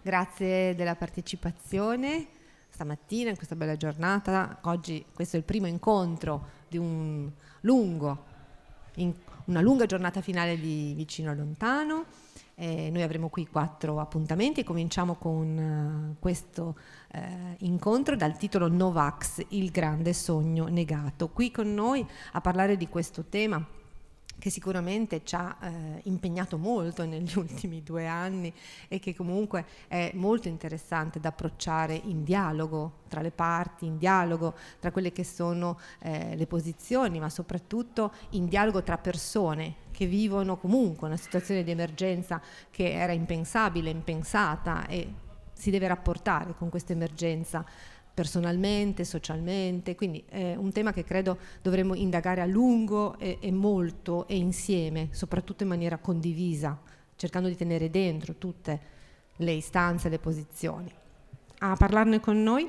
Grazie della partecipazione stamattina in questa bella giornata. Oggi questo è il primo incontro di un lungo, in, una lunga giornata finale di Vicino a Lontano. Eh, noi avremo qui quattro appuntamenti e cominciamo con uh, questo uh, incontro dal titolo Novax, il grande sogno negato. Qui con noi a parlare di questo tema che sicuramente ci ha eh, impegnato molto negli ultimi due anni e che comunque è molto interessante da approcciare in dialogo tra le parti, in dialogo tra quelle che sono eh, le posizioni, ma soprattutto in dialogo tra persone che vivono comunque una situazione di emergenza che era impensabile, impensata e si deve rapportare con questa emergenza personalmente, socialmente, quindi è un tema che credo dovremmo indagare a lungo e, e molto e insieme, soprattutto in maniera condivisa, cercando di tenere dentro tutte le istanze, le posizioni. A parlarne con noi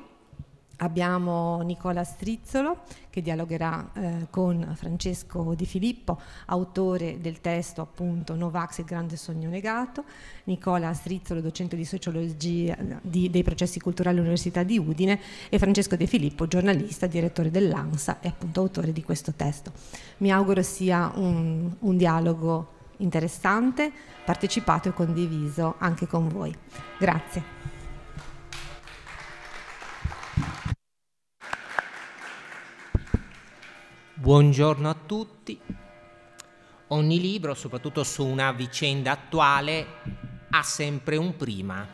Abbiamo Nicola Strizzolo che dialogherà eh, con Francesco Di Filippo, autore del testo appunto Novax il grande sogno negato. Nicola Strizzolo, docente di sociologia di, dei processi culturali all'Università di Udine e Francesco De Filippo, giornalista, direttore dell'ANSA e appunto autore di questo testo. Mi auguro sia un, un dialogo interessante, partecipato e condiviso anche con voi. Grazie. Buongiorno a tutti. Ogni libro, soprattutto su una vicenda attuale, ha sempre un prima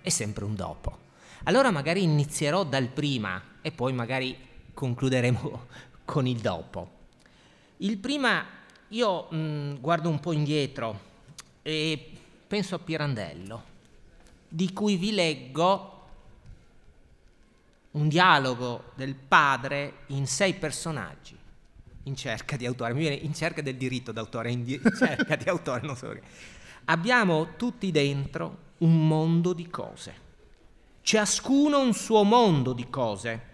e sempre un dopo. Allora magari inizierò dal prima e poi magari concluderemo con il dopo. Il prima, io mh, mm, guardo un po' indietro e penso a Pirandello, di cui vi leggo un dialogo del padre in sei personaggi in cerca di autore, mi viene in cerca del diritto d'autore, in, di- in cerca di autore, non so perché. Abbiamo tutti dentro un mondo di cose, ciascuno un suo mondo di cose.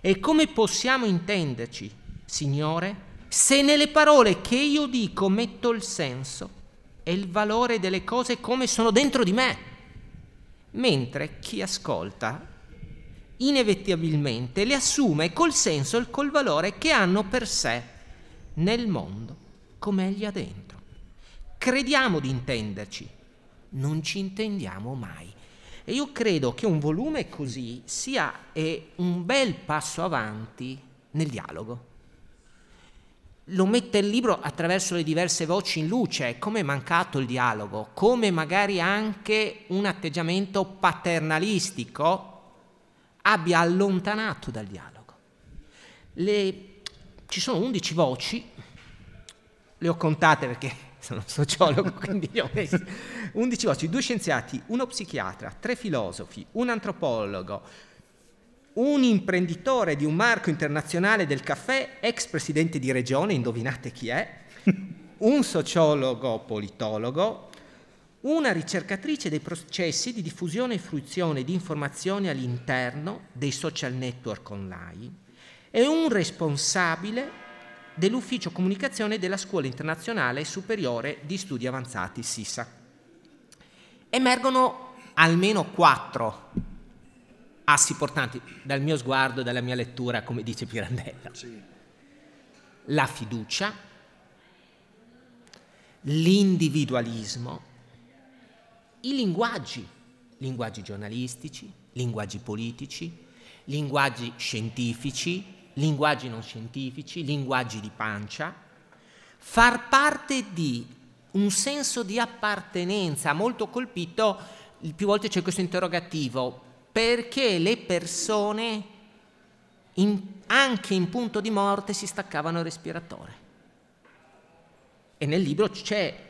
E come possiamo intenderci, Signore, se nelle parole che io dico metto il senso e il valore delle cose come sono dentro di me, mentre chi ascolta inevitabilmente le assume col senso e col valore che hanno per sé nel mondo come egli ha dentro. Crediamo di intenderci, non ci intendiamo mai. E io credo che un volume così sia un bel passo avanti nel dialogo. Lo mette il libro attraverso le diverse voci in luce, come è mancato il dialogo, come magari anche un atteggiamento paternalistico abbia allontanato dal dialogo. Le, ci sono 11 voci, le ho contate perché sono sociologo, quindi le ho messe. 11 voci, due scienziati, uno psichiatra, tre filosofi, un antropologo, un imprenditore di un marco internazionale del caffè, ex presidente di regione, indovinate chi è, un sociologo politologo, una ricercatrice dei processi di diffusione e fruizione di informazioni all'interno dei social network online e un responsabile dell'ufficio comunicazione della Scuola internazionale superiore di studi avanzati SISA. Emergono almeno quattro assi portanti dal mio sguardo dalla mia lettura, come dice Pirandello. Sì. La fiducia, l'individualismo, i linguaggi, linguaggi giornalistici, linguaggi politici, linguaggi scientifici, linguaggi non scientifici, linguaggi di pancia, far parte di un senso di appartenenza molto colpito, più volte c'è questo interrogativo, perché le persone in, anche in punto di morte si staccavano il respiratore. E nel libro c'è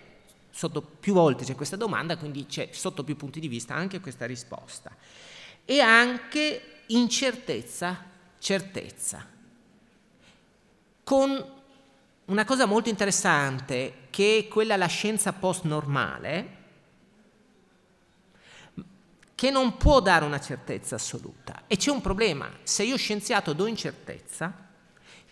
sotto più volte c'è questa domanda, quindi c'è sotto più punti di vista anche questa risposta. E anche incertezza, certezza. Con una cosa molto interessante, che è quella la scienza post-normale, che non può dare una certezza assoluta. E c'è un problema, se io scienziato do incertezza,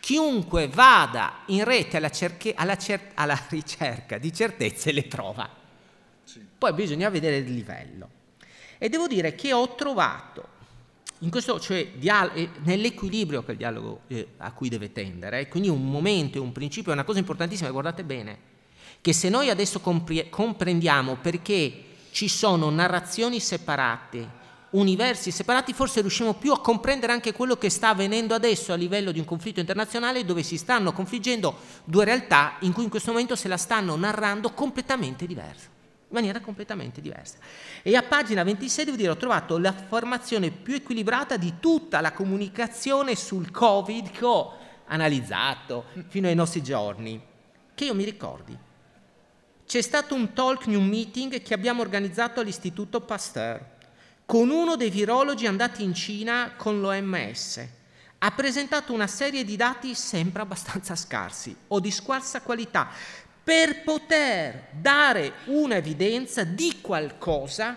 chiunque vada in rete alla, cerche, alla, cer- alla ricerca di certezze le trova. Sì. Poi bisogna vedere il livello. E devo dire che ho trovato questo, cioè dial- nell'equilibrio che il dialogo eh, a cui deve tendere, quindi un momento, un principio, è una cosa importantissima, guardate bene, che se noi adesso compri- comprendiamo perché ci sono narrazioni separate, universi separati, forse riusciamo più a comprendere anche quello che sta avvenendo adesso a livello di un conflitto internazionale dove si stanno confliggendo due realtà in cui in questo momento se la stanno narrando completamente diverse, in maniera completamente diversa. E a pagina 26 devo dire ho trovato la formazione più equilibrata di tutta la comunicazione sul Covid che ho analizzato fino ai nostri giorni, che io mi ricordi. C'è stato un talk new meeting che abbiamo organizzato all'Istituto Pasteur con uno dei virologi andati in Cina con l'OMS. Ha presentato una serie di dati sempre abbastanza scarsi o di scarsa qualità per poter dare un'evidenza di qualcosa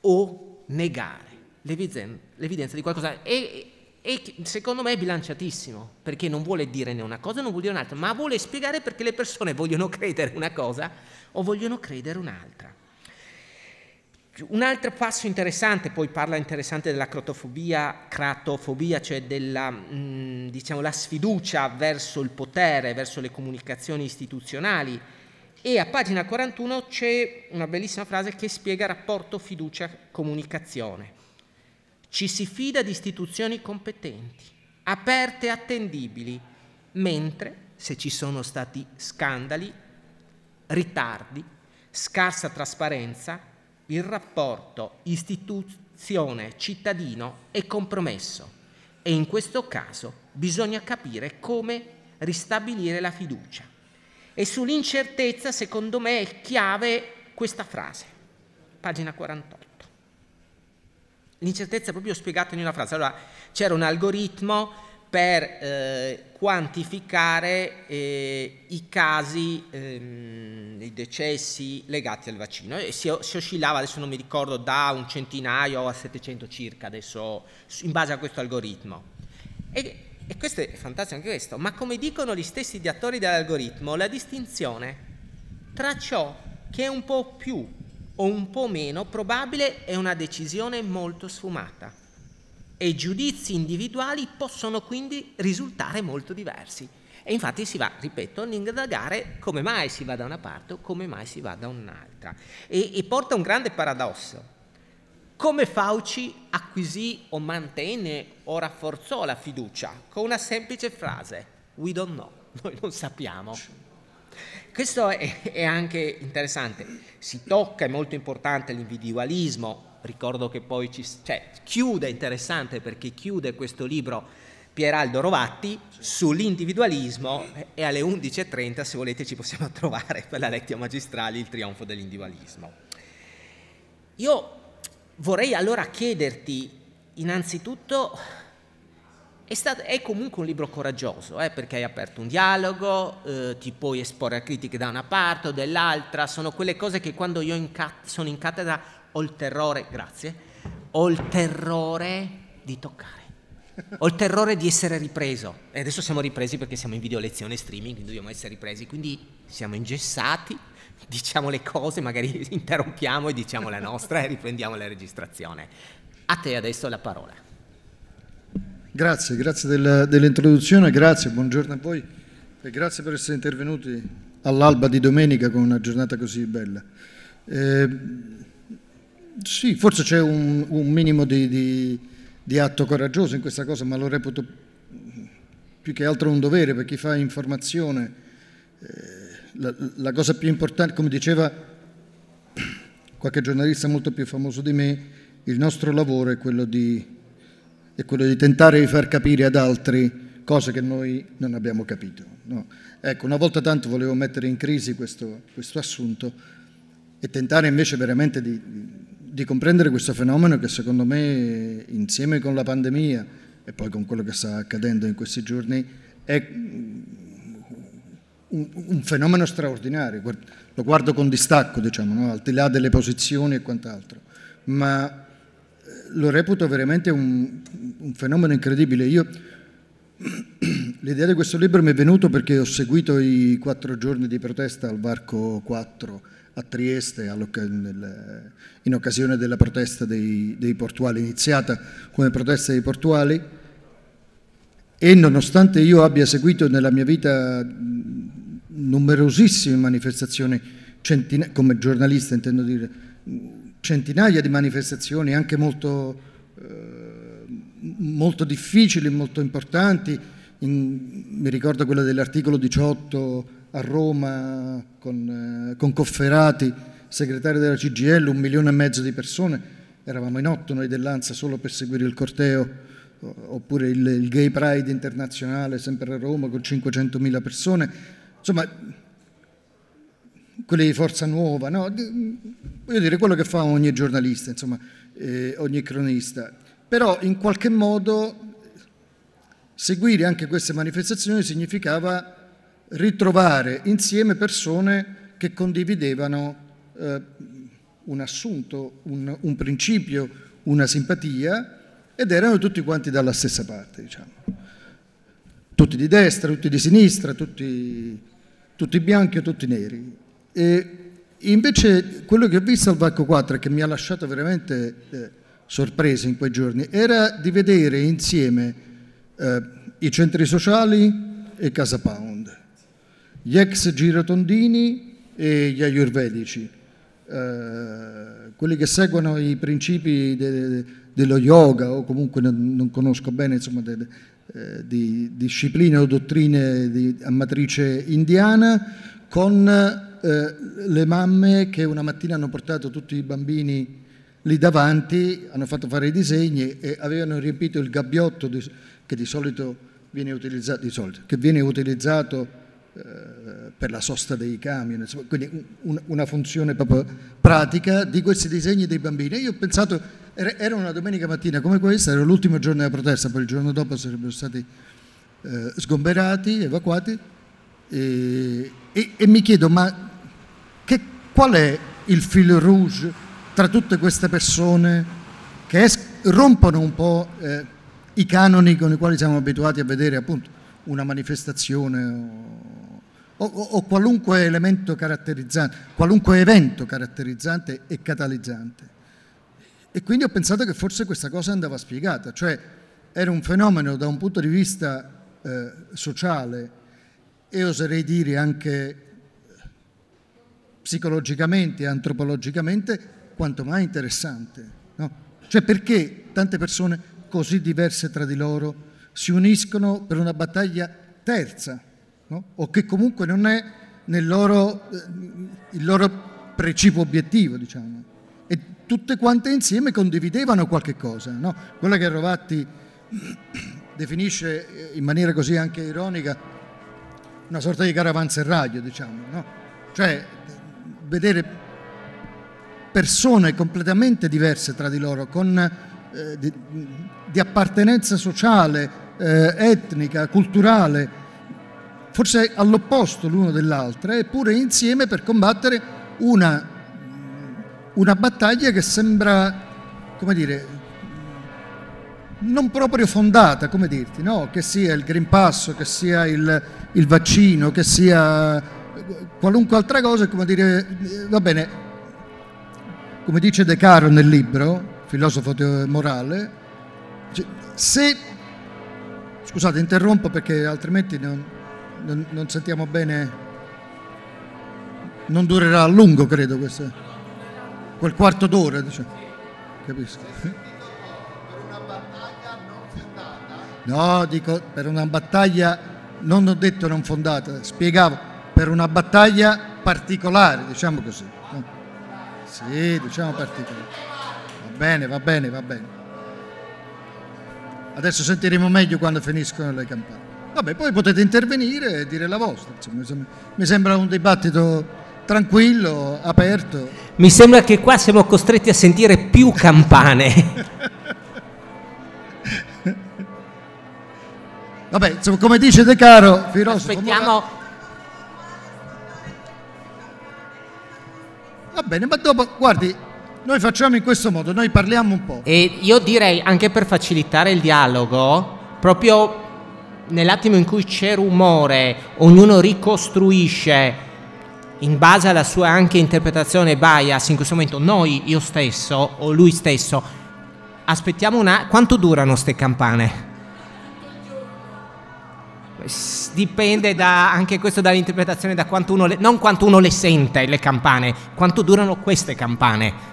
o negare l'evidenza di qualcosa. E, e secondo me è bilanciatissimo, perché non vuole dire né una cosa né vuol dire un'altra, ma vuole spiegare perché le persone vogliono credere una cosa o vogliono credere un'altra. Un altro passo interessante, poi parla interessante della crotofobia, cratofobia, cioè della mh, diciamo, la sfiducia verso il potere, verso le comunicazioni istituzionali. E a pagina 41 c'è una bellissima frase che spiega il rapporto fiducia-comunicazione. Ci si fida di istituzioni competenti, aperte e attendibili, mentre se ci sono stati scandali, ritardi, scarsa trasparenza, il rapporto istituzione-cittadino è compromesso e in questo caso bisogna capire come ristabilire la fiducia. E sull'incertezza, secondo me, è chiave questa frase, pagina 48. L'incertezza è proprio spiegata in una frase. Allora, c'era un algoritmo per eh, quantificare eh, i casi, ehm, i decessi legati al vaccino. E si, si, oscillava, adesso non mi ricordo, da un centinaio a 700 circa, adesso in base a questo algoritmo. E, e questo è fantastico anche questo, ma come dicono gli stessi attori dell'algoritmo, la distinzione tra ciò che è un po' più o un po' meno probabile è una decisione molto sfumata e giudizi individuali possono quindi risultare molto diversi. E infatti si va, ripeto, a indagare come mai si va da una parte o come mai si va da un'altra. E, e porta un grande paradosso. Come Fauci acquisì o mantenne o rafforzò la fiducia? Con una semplice frase, we don't know, noi non sappiamo. Questo è, è anche interessante, si tocca, è molto importante l'individualismo, ricordo che poi ci, cioè, chiude, interessante perché chiude questo libro Pieraldo Rovatti sull'individualismo e alle 11.30 se volete ci possiamo trovare per la lettera magistrale il trionfo dell'individualismo. Io vorrei allora chiederti innanzitutto, è, stato, è comunque un libro coraggioso eh, perché hai aperto un dialogo, eh, ti puoi esporre a critiche da una parte o dall'altra, sono quelle cose che quando io in cat- sono in cattedra ho il terrore, grazie, ho il terrore di toccare. Ho il terrore di essere ripreso. E adesso siamo ripresi perché siamo in video lezione streaming, quindi dobbiamo essere ripresi. Quindi siamo ingessati, diciamo le cose, magari interrompiamo e diciamo la nostra e riprendiamo la registrazione. A te adesso la parola. Grazie, grazie della, dell'introduzione, grazie, buongiorno a voi e grazie per essere intervenuti all'alba di domenica con una giornata così bella. Eh, sì, forse c'è un, un minimo di, di, di, atto coraggioso in questa cosa, ma lo reputo più che altro un dovere per chi fa informazione. Eh, la, la, cosa più importante, come diceva qualche giornalista molto più famoso di me, il nostro lavoro è quello di, è quello di tentare di far capire ad altri cose che noi non abbiamo capito. No. Ecco, una volta tanto volevo mettere in crisi questo, questo assunto e tentare invece veramente di, di comprendere questo fenomeno che secondo me insieme con la pandemia e poi con quello che sta accadendo in questi giorni è un, un fenomeno straordinario, lo guardo con distacco diciamo, no? al di là delle posizioni e quant'altro, ma eh, lo reputo veramente un, un fenomeno incredibile. Io, l'idea di questo libro mi è venuto perché ho seguito i quattro giorni di protesta al Varco 4 a Trieste in occasione della protesta dei, dei portuali, iniziata come protesta dei portuali. E nonostante io abbia seguito nella mia vita numerosissime manifestazioni, centina- come giornalista intendo dire, centinaia di manifestazioni anche molto, eh, molto difficili, molto importanti, in, mi ricordo quella dell'articolo 18 a Roma con, eh, con Cofferati, segretario della CGL, un milione e mezzo di persone, eravamo in otto noi dell'Ansa solo per seguire il corteo, oppure il, il Gay Pride internazionale sempre a Roma con 500.000 persone, insomma quelli di Forza Nuova, no? voglio dire quello che fa ogni giornalista, insomma, eh, ogni cronista. Però in qualche modo seguire anche queste manifestazioni significava ritrovare insieme persone che condividevano eh, un assunto, un, un, principio, una simpatia ed erano tutti quanti dalla stessa parte, diciamo. Tutti di destra, tutti di sinistra, tutti, tutti bianchi o tutti neri. E invece quello che ho visto al Vacco 4 e che mi ha lasciato veramente eh, sorpreso in quei giorni era di vedere insieme eh, i centri sociali e Casa Pound, gli ex girotondini e gli ayurvedici, eh, quelli che seguono i principi de, de, dello yoga o comunque non, non conosco bene insomma, de, eh, di discipline o dottrine di, a matrice indiana con eh, le mamme che una mattina hanno portato tutti i bambini lì davanti, hanno fatto fare i disegni e avevano riempito il gabbiotto di, che di solito viene utilizzato, di solito, che viene utilizzato per la sosta dei camion, insomma, quindi un, una funzione proprio pratica di questi disegni dei bambini. Io ho pensato, era una domenica mattina come questa, era l'ultimo giorno della protesta, poi il giorno dopo sarebbero stati eh, sgomberati, evacuati, e, e, e mi chiedo, ma che, qual è il fil rouge tra tutte queste persone che es- rompono un po' eh, i canoni con i quali siamo abituati a vedere appunto una manifestazione o, o, o qualunque elemento caratterizzante, qualunque evento caratterizzante e catalizzante. E quindi ho pensato che forse questa cosa andava spiegata, cioè era un fenomeno da un punto di vista eh, sociale e oserei dire anche psicologicamente e antropologicamente quanto mai interessante. No? Cioè perché tante persone così diverse tra di loro si uniscono per una battaglia terza, no? o che comunque non è loro, eh, il loro precipuo obiettivo, diciamo. E tutte quante insieme condividevano qualche cosa. No? Quella che Rovatti definisce in maniera così anche ironica una sorta di caravanserraglio, diciamo. No? Cioè vedere persone completamente diverse tra di loro, con, eh, di, di, appartenenza sociale, eh, etnica, culturale, forse all'opposto l'uno dell'altra, eppure insieme per combattere una, una battaglia che sembra, come dire, non proprio fondata, come dirti, no? che sia il Green Pass, che sia il, il vaccino, che sia qualunque altra cosa come dire, va bene, come dice De Caro nel libro, filosofo morale, se, scusate interrompo perché altrimenti non, non, non sentiamo bene, non durerà a lungo credo questo, quel quarto d'ora, diciamo. capisco. No, dico per una battaglia, non ho detto non fondata, spiegavo per una battaglia particolare, diciamo così. Sì, diciamo particolare. Va bene, va bene, va bene. Adesso sentiremo meglio quando finiscono le campane. Vabbè, poi potete intervenire e dire la vostra. Insomma, mi sembra un dibattito tranquillo, aperto. Mi sembra che qua siamo costretti a sentire più campane. Vabbè, insomma, come dice De Caro, filosofo. Aspettiamo. Va bene, ma dopo, guardi, noi facciamo in questo modo, noi parliamo un po'. E io direi anche per facilitare il dialogo, proprio nell'attimo in cui c'è rumore, ognuno ricostruisce in base alla sua anche interpretazione bias in questo momento, noi, io stesso o lui stesso, aspettiamo una... Quanto durano queste campane? Dipende da, anche questo dall'interpretazione, da quanto uno le, non quanto uno le sente le campane, quanto durano queste campane.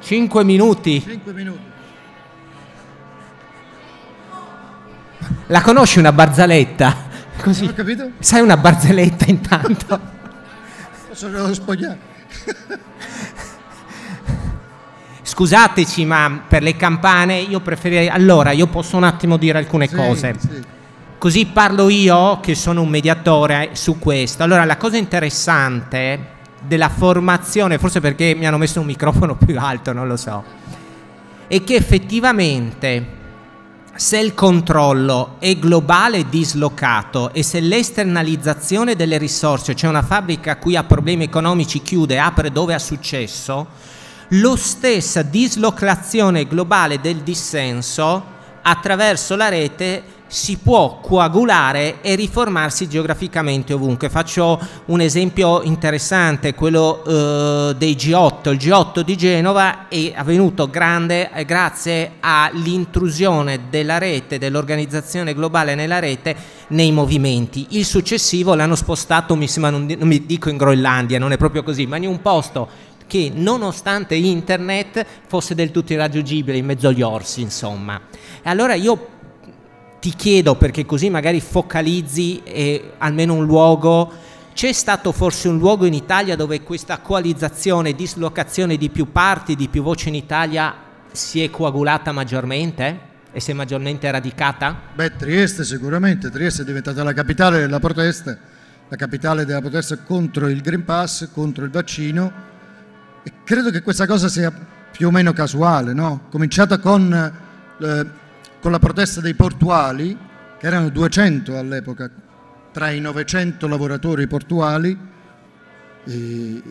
5 minuti. 5 minuti. La conosci una barzaletta? Così. Ho capito? Sai una barzelletta intanto? Posso spogliare? Scusateci, ma per le campane io preferirei... Allora, io posso un attimo dire alcune Sì, cose. sì. Così parlo io che sono un mediatore su questo. Allora, la cosa interessante della formazione, forse perché mi hanno messo un microfono più alto, non lo so, è che effettivamente se il controllo è globale e dislocato e se l'esternalizzazione delle risorse, cioè una fabbrica a cui ha problemi economici chiude, apre dove ha successo, lo stessa dislocazione globale del dissenso attraverso la rete si può coagulare e riformarsi geograficamente ovunque. Faccio un esempio interessante, quello eh, dei G8. Il G8 di Genova è avvenuto grande eh, grazie all'intrusione della rete, dell'organizzazione globale nella rete nei movimenti. Il successivo l'hanno spostato, mi sembra, non, non mi dico in Groenlandia, non è proprio così, ma in un posto che nonostante internet fosse del tutto irraggiungibile in mezzo agli orsi, insomma. E allora io ti chiedo, perché così magari focalizzi eh, almeno un luogo, c'è stato forse un luogo in Italia dove questa coalizzazione, dislocazione di più parti, di più voci in Italia si è coagulata maggiormente e si è maggiormente radicata? Beh, Trieste sicuramente, Trieste è diventata la capitale della protesta, la capitale della protesta contro il Green Pass, contro il vaccino e credo che questa cosa sia più o meno casuale, no? Cominciata con, eh, con la protesta dei portuali, che erano 200 all'epoca, tra i 900 lavoratori portuali, eh,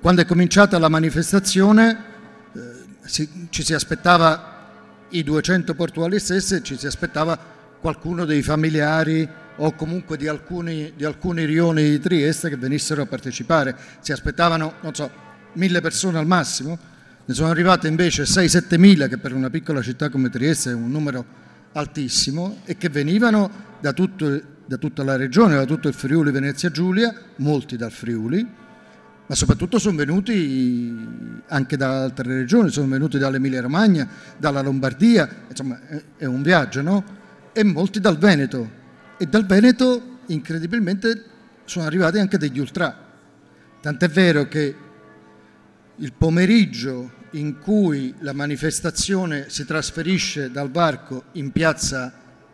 quando è cominciata la manifestazione eh, ci si aspettava i 200 portuali stessi ci si aspettava qualcuno dei familiari o comunque di alcuni, di alcuni rioni di Trieste che venissero a partecipare. Si aspettavano, non so, mille persone al massimo, ne sono arrivate invece 6-7 mila, che per una piccola città come Trieste è un numero altissimo, e che venivano da, tutto- da tutta la regione, da tutto il Friuli Venezia Giulia, molti dal Friuli, ma soprattutto sono venuti anche da altre regioni, sono venuti dall'Emilia Romagna, dalla Lombardia, insomma è- un viaggio, no? E molti dal Veneto. E dal Veneto, incredibilmente, sono arrivati anche degli ultra. Tant'è vero che il pomeriggio in cui la manifestazione si trasferisce dal varco in piazza,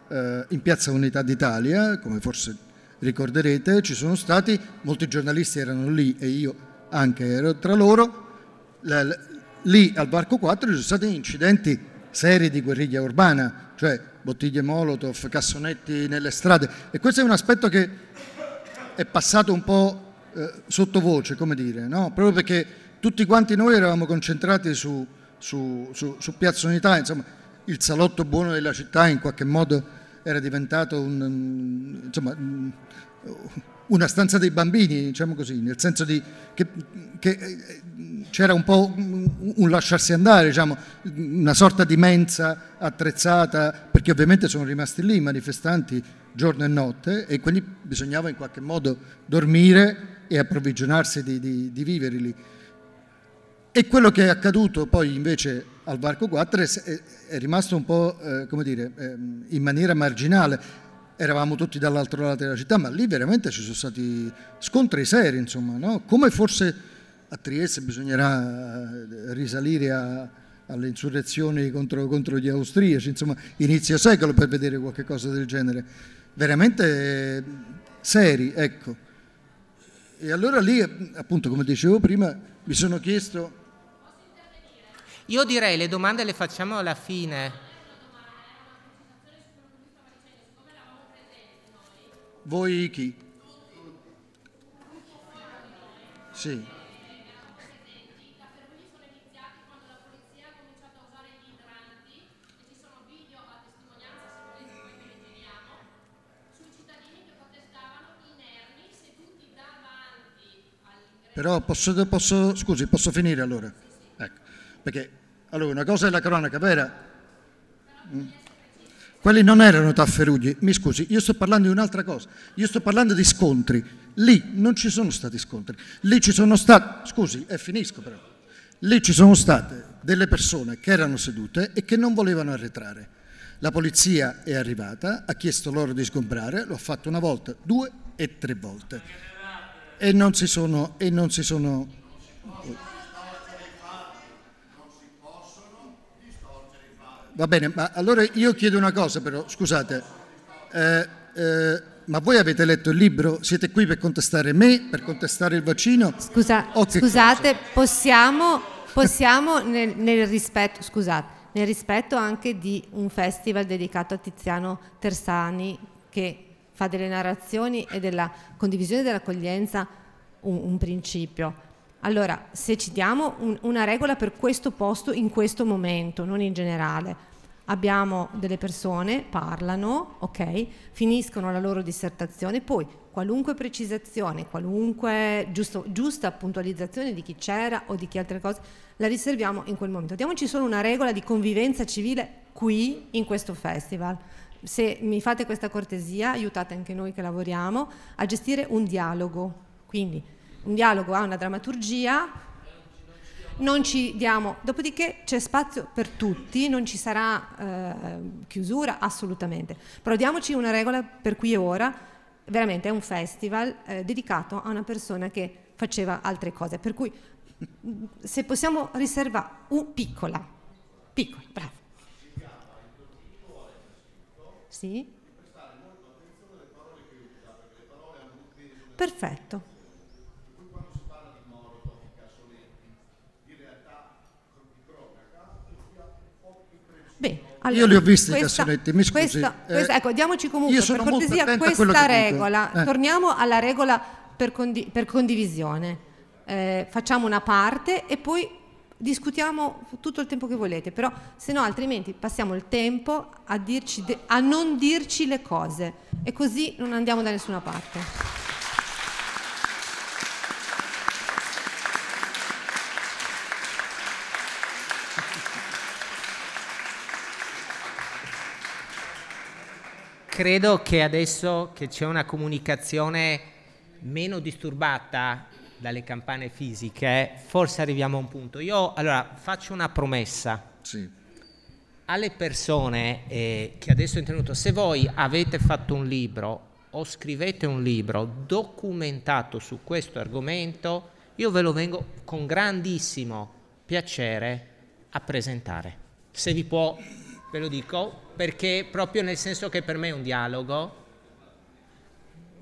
eh, in piazza Unità d'Italia, come forse ricorderete, ci sono stati, molti giornalisti erano lì e io anche ero tra loro, lì al varco 4 ci sono stati incidenti seri di guerriglia urbana, cioè bottiglie Molotov, cassonetti nelle strade e questo è un aspetto che è passato un po' eh, sottovoce, come dire, no? proprio perché tutti quanti noi eravamo concentrati su, su- su- su Piazza Unità, insomma il salotto buono della città in qualche modo era diventato un, insomma, una stanza dei bambini, diciamo così, nel senso di che, che, eh, c'era un po' un lasciarsi andare, diciamo, una sorta di mensa attrezzata, perché ovviamente sono rimasti lì i manifestanti giorno e notte e quindi bisognava in qualche modo dormire e approvvigionarsi di, di- di viveri lì. E quello che è accaduto poi invece al Varco 4 è, rimasto un po', eh, come dire, ehm, in maniera marginale. Eravamo tutti dall'altro lato della città, ma lì veramente ci sono stati scontri seri, insomma, no? Come forse a Trieste bisognerà eh, risalire a- alle insurrezioni contro, contro gli austriaci, insomma, inizio secolo per vedere qualche cosa del genere. Veramente eh, seri, ecco. E allora lì, appunto, come dicevo prima, mi sono chiesto Io direi le domande le facciamo alla fine. Voi chi? Sì. Però posso, posso, scusi, posso finire allora? Ecco, perché allora una cosa è la cronaca vera. Mm. Quelli non erano tafferugli, mi scusi, io sto parlando di un'altra cosa, io sto parlando di scontri. Lì non ci sono stati scontri, lì ci sono stati, scusi, e finisco però, lì ci sono state delle persone che erano sedute e che non volevano arretrare. La polizia è arrivata, ha chiesto loro di sgombrare, lo ha fatto una volta, due e tre volte. E non si sono... E non si sono Va bene, ma allora io chiedo una cosa però, scusate, eh, eh, ma voi avete letto il libro? Siete qui per contestare me, per contestare il vaccino? Scusa, scusate, possiamo, possiamo nel, nel rispetto, scusate, nel rispetto anche di un festival dedicato a Tiziano Tersani che fa delle narrazioni e della condivisione dell'accoglienza un, un principio. Allora, se ci diamo un, una regola per questo posto in questo momento, non in generale, abbiamo delle persone, parlano, ok, finiscono la loro dissertazione, poi qualunque precisazione, qualunque giusto, giusta puntualizzazione di chi c'era o di chi altre cose, la riserviamo in quel momento. Diamoci solo una regola di convivenza civile qui in questo festival. Se mi fate questa cortesia, aiutate anche noi che lavoriamo a gestire un dialogo. Quindi un dialogo ha una drammaturgia, non ci diamo, dopodiché c'è spazio per tutti, non ci sarà eh, chiusura assolutamente, però diamoci una regola per qui e ora, veramente è un festival eh, dedicato a una persona che faceva altre cose, per cui se possiamo riservare un piccola, piccola, bravo. Sì? Perfetto. Beh, allora, io li ho visti questa, i cassonetti, mi scusi. Questa, questa, eh, ecco, diamoci comunque per cortesia questa regola. Eh. Torniamo alla regola per, condi- per condivisione. Eh, facciamo una parte e poi discutiamo tutto il tempo che volete, però se no altrimenti passiamo il tempo a, de- a non dirci le cose e così non andiamo da nessuna parte. Credo che adesso che c'è una comunicazione meno disturbata dalle campane fisiche, forse arriviamo a un punto. Io allora faccio una promessa. Sì. Alle persone eh, che adesso è intervenuto, se voi avete fatto un libro o scrivete un libro documentato su questo argomento, io ve lo vengo con grandissimo piacere a presentare. Se vi può ve lo dico, perché proprio nel senso che per me è un dialogo,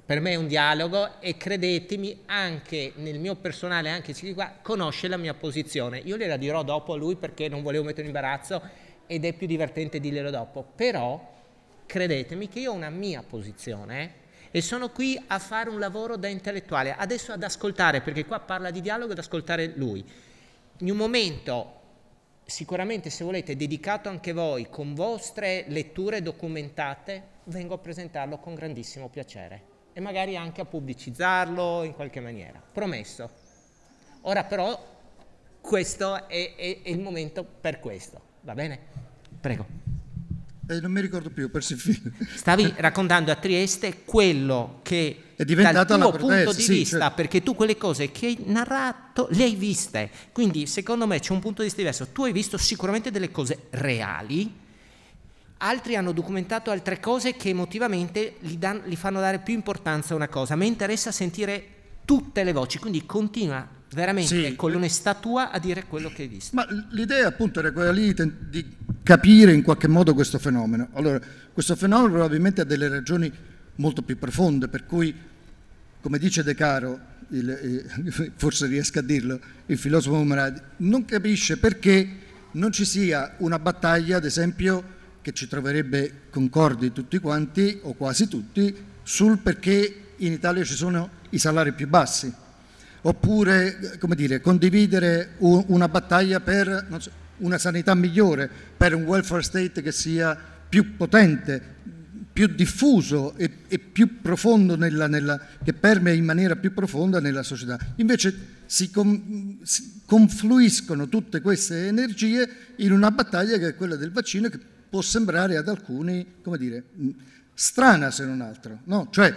per me è un dialogo e credetemi anche nel mio personale, anche se qua, conosce la mia posizione. Io gliela dirò dopo a lui perché non volevo mettere in imbarazzo ed è più divertente dirglielo dopo, però credetemi che io ho una mia posizione e sono qui a fare un lavoro da intellettuale, adesso ad ascoltare, perché qua parla di dialogo, ad ascoltare lui. In un momento sicuramente se volete dedicato anche voi con vostre letture documentate, vengo a presentarlo con grandissimo piacere e magari anche a pubblicizzarlo in qualche maniera. Promesso. Ora però questo è, è, è il momento per questo, va bene? Prego. Eh, non mi ricordo più, persi il. Stavi raccontando a Trieste quello che è diventata dal tuo punto di sì, vista, cioè... perché tu quelle cose che hai narrato le hai viste. Quindi secondo me c'è un punto di vista diverso. Tu hai visto sicuramente delle cose reali, altri hanno documentato altre cose che emotivamente gli, dan, gli fanno dare più importanza a una cosa. A me interessa sentire tutte le voci, quindi continua veramente sì. con l'onestà tua a dire quello che hai visto. Ma l'idea appunto era quella lì di capire in qualche modo questo fenomeno. Allora, questo fenomeno probabilmente ha delle ragioni molto più profonde, per cui, come dice De Caro, il, forse riesco a dirlo, il filosofo Maradi, non capisce perché non ci sia una battaglia, ad esempio, che ci troverebbe concordi tutti quanti, o quasi tutti, sul perché in Italia ci sono i salari più bassi oppure come dire, condividere una battaglia per so, una sanità migliore, per un welfare state che sia più potente, più diffuso e, e più profondo, nella, nella, che permea in maniera più profonda nella società. Invece si, com- si confluiscono tutte queste energie in una battaglia che è quella del vaccino che può sembrare ad alcuni, come dire, strana se non altro, no? Cioè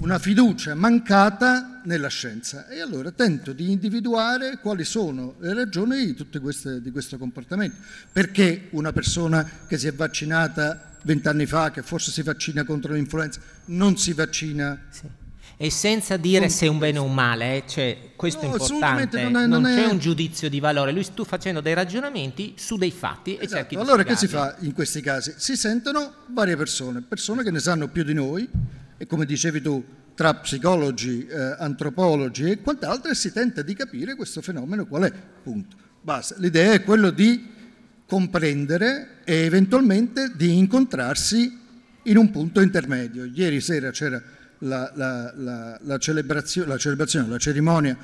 una fiducia mancata nella scienza e allora tento di individuare quali sono le ragioni di, tutte queste, di questo comportamento. Perché una persona che si è vaccinata vent'anni fa, che forse si vaccina contro l'influenza, non si vaccina sì e senza dire se è un bene o un male, eh? cioè, questo no, è importante, non, è, non, non c'è un giudizio di valore, lui sta facendo dei ragionamenti su dei fatti esatto. e cerchi di Allora che si fa in questi casi? Si sentono varie persone, persone che ne sanno più di noi e come dicevi tu, tra psicologi, eh, antropologi e quant'altro e si tenta di capire questo fenomeno qual è, punto. Basta. L'idea è quello di comprendere e eventualmente di incontrarsi in un punto intermedio. Ieri sera c'era la, la, la, la celebrazione, la celebrazione, la cerimonia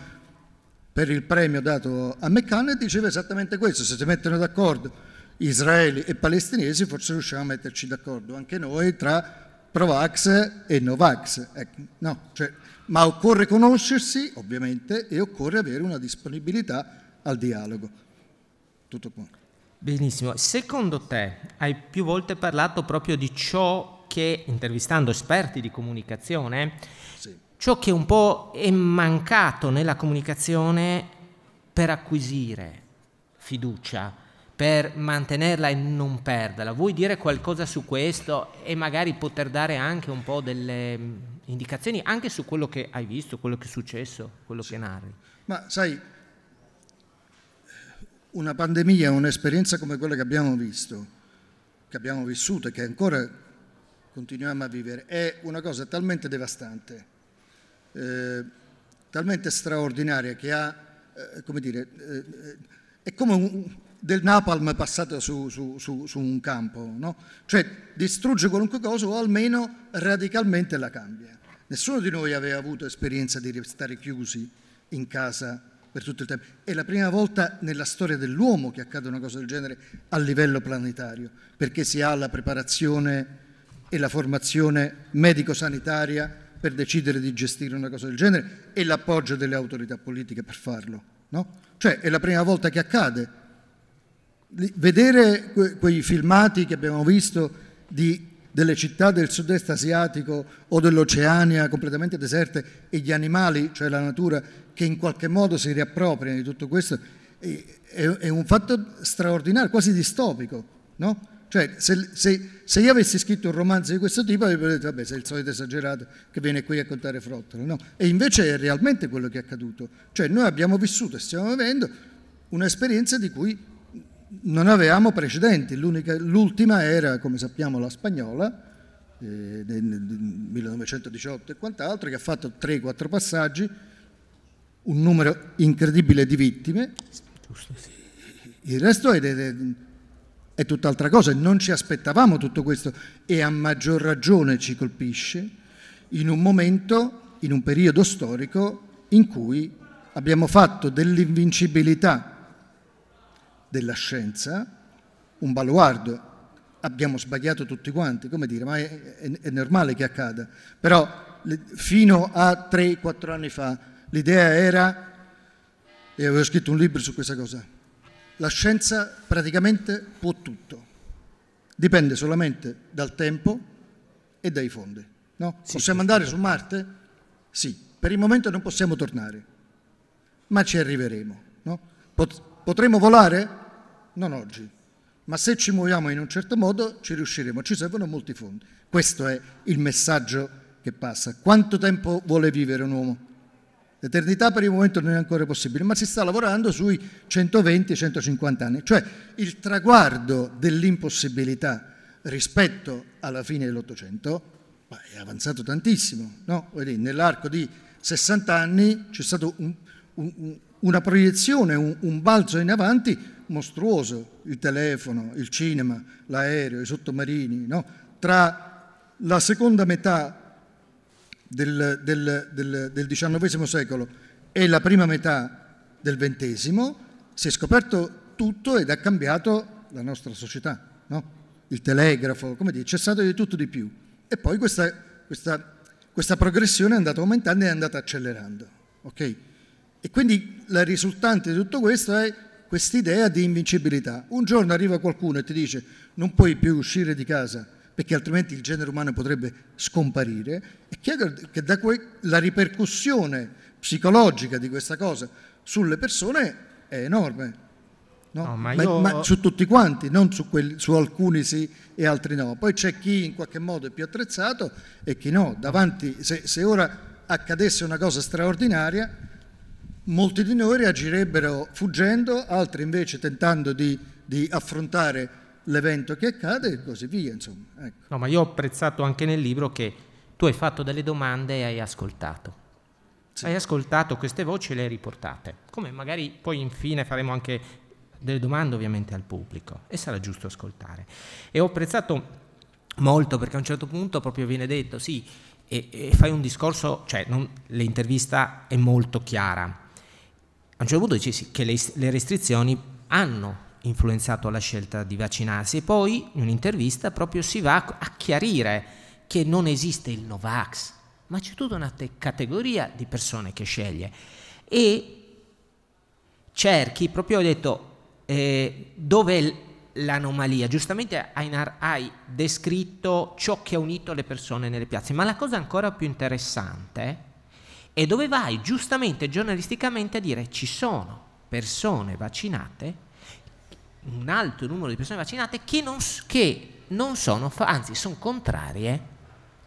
per il premio dato a McCann diceva esattamente questo, se si mettono d'accordo israeli e palestinesi forse riusciamo a metterci d'accordo anche noi tra Provax e Novax. Ecco, no, cioè, ma occorre conoscersi ovviamente e occorre avere una disponibilità al dialogo. Tutto qua. Benissimo, secondo te hai più volte parlato proprio di ciò che, intervistando esperti di comunicazione, sì. ciò che un po' è mancato nella comunicazione per acquisire fiducia, per mantenerla e non perderla. Vuoi dire qualcosa su questo e magari poter dare anche un po' delle mm, indicazioni anche su quello che hai visto, quello che è successo, quello sì. che narri? Ma sai, una pandemia, un'esperienza come quella che abbiamo visto, che abbiamo vissuto e che ancora continuiamo a vivere, è una cosa talmente devastante, eh, talmente straordinaria che ha, eh, come dire, eh, è come un, del napalm passato su, su, su, su un campo, no? cioè distrugge qualunque cosa o almeno radicalmente la cambia. Nessuno di noi aveva avuto esperienza di restare chiusi in casa per tutto il tempo. È la prima volta nella storia dell'uomo che accade una cosa del genere a livello planetario, perché si ha la preparazione e la formazione medico-sanitaria per decidere di gestire una cosa del genere e l'appoggio delle autorità politiche per farlo. No? Cioè è la prima volta che accade. Vedere que- quei filmati che abbiamo visto di, delle città del sud-est asiatico o dell'Oceania completamente deserte e gli animali, cioè la natura, che in qualche modo si riappropriano di tutto questo, è, è, un fatto straordinario, quasi distopico. No? Cioè, se, se, se, io avessi scritto un romanzo di questo tipo, avrei detto, vabbè, sei il solito esagerato che viene qui a contare frottole. No? E invece è realmente quello che è accaduto. Cioè, noi abbiamo vissuto e stiamo vivendo un'esperienza di cui non avevamo precedenti. l'ultima era, come sappiamo, la spagnola, eh, del 1918 e quant'altro, che ha fatto 3-4 passaggi, un numero incredibile di vittime. Il resto è... è è tutt'altra cosa, non ci aspettavamo tutto questo e a maggior ragione ci colpisce in un momento, in un periodo storico in cui abbiamo fatto dell'invincibilità della scienza un baluardo. Abbiamo sbagliato tutti quanti, come dire, ma è, è, è normale che accada. Però le, fino a 3-4 anni fa l'idea era, e avevo scritto un libro su questa cosa, la scienza praticamente può tutto, dipende solamente dal tempo e dai fondi. No? Sì, possiamo andare su Marte? Sì, per il momento non possiamo tornare, ma ci arriveremo. No? potremo volare? Non oggi, ma se ci muoviamo in un certo modo ci riusciremo, ci servono molti fondi. Questo è il messaggio che passa. Quanto tempo vuole vivere un uomo? L'eternità per il momento non è ancora possibile, ma si sta lavorando sui 120-150 anni, cioè il traguardo dell'impossibilità rispetto alla fine dell'Ottocento è avanzato tantissimo. No? Nell'arco di 60 anni c'è stata un, un, una proiezione, un, un balzo in avanti mostruoso, il telefono, il cinema, l'aereo, i sottomarini. No? Tra la seconda metà del, del, del, del XIX secolo e la prima metà del XX, si è scoperto tutto ed ha cambiato la nostra società. No? Il telegrafo, come dire, c'è stato di tutto di più. E poi questa, questa, questa progressione è andata aumentando e è andata accelerando. Okay? E quindi la risultante di tutto questo è quest'idea di invincibilità. Un giorno arriva qualcuno e ti dice non puoi più uscire di casa perché altrimenti il genere umano potrebbe scomparire, è chiaro che da que- la ripercussione psicologica di questa cosa sulle persone è enorme. No? No, ma, io... ma, ma, su tutti quanti, non su, quelli, su, alcuni sì e altri no. Poi c'è chi in qualche modo è più attrezzato e chi no. Davanti, se, se ora accadesse una cosa straordinaria, molti di noi reagirebbero fuggendo, altri invece tentando di, di affrontare l'evento che accade e così via. Insomma. Ecco. No, ma io ho apprezzato anche nel libro che tu hai fatto delle domande e hai ascoltato. Sì. Hai ascoltato queste voci e le hai riportate. Come magari poi infine faremo anche delle domande ovviamente al pubblico e sarà giusto ascoltare. E ho apprezzato molto perché a un certo punto proprio viene detto sì, e, e fai un discorso, cioè non, l'intervista è molto chiara. A un certo punto dici sì, che le, le restrizioni hanno influenzato la scelta di vaccinarsi e poi in un'intervista proprio si va a chiarire che non esiste il Novax, ma c'è tutta una te- categoria di persone che sceglie e cerchi, proprio ho detto, eh, dove l'anomalia? Giustamente Einar hai descritto ciò che ha unito le persone nelle piazze, ma la cosa ancora più interessante è dove vai giustamente giornalisticamente a dire ci sono persone vaccinate un alto numero di persone vaccinate che non, che non sono, anzi sono contrarie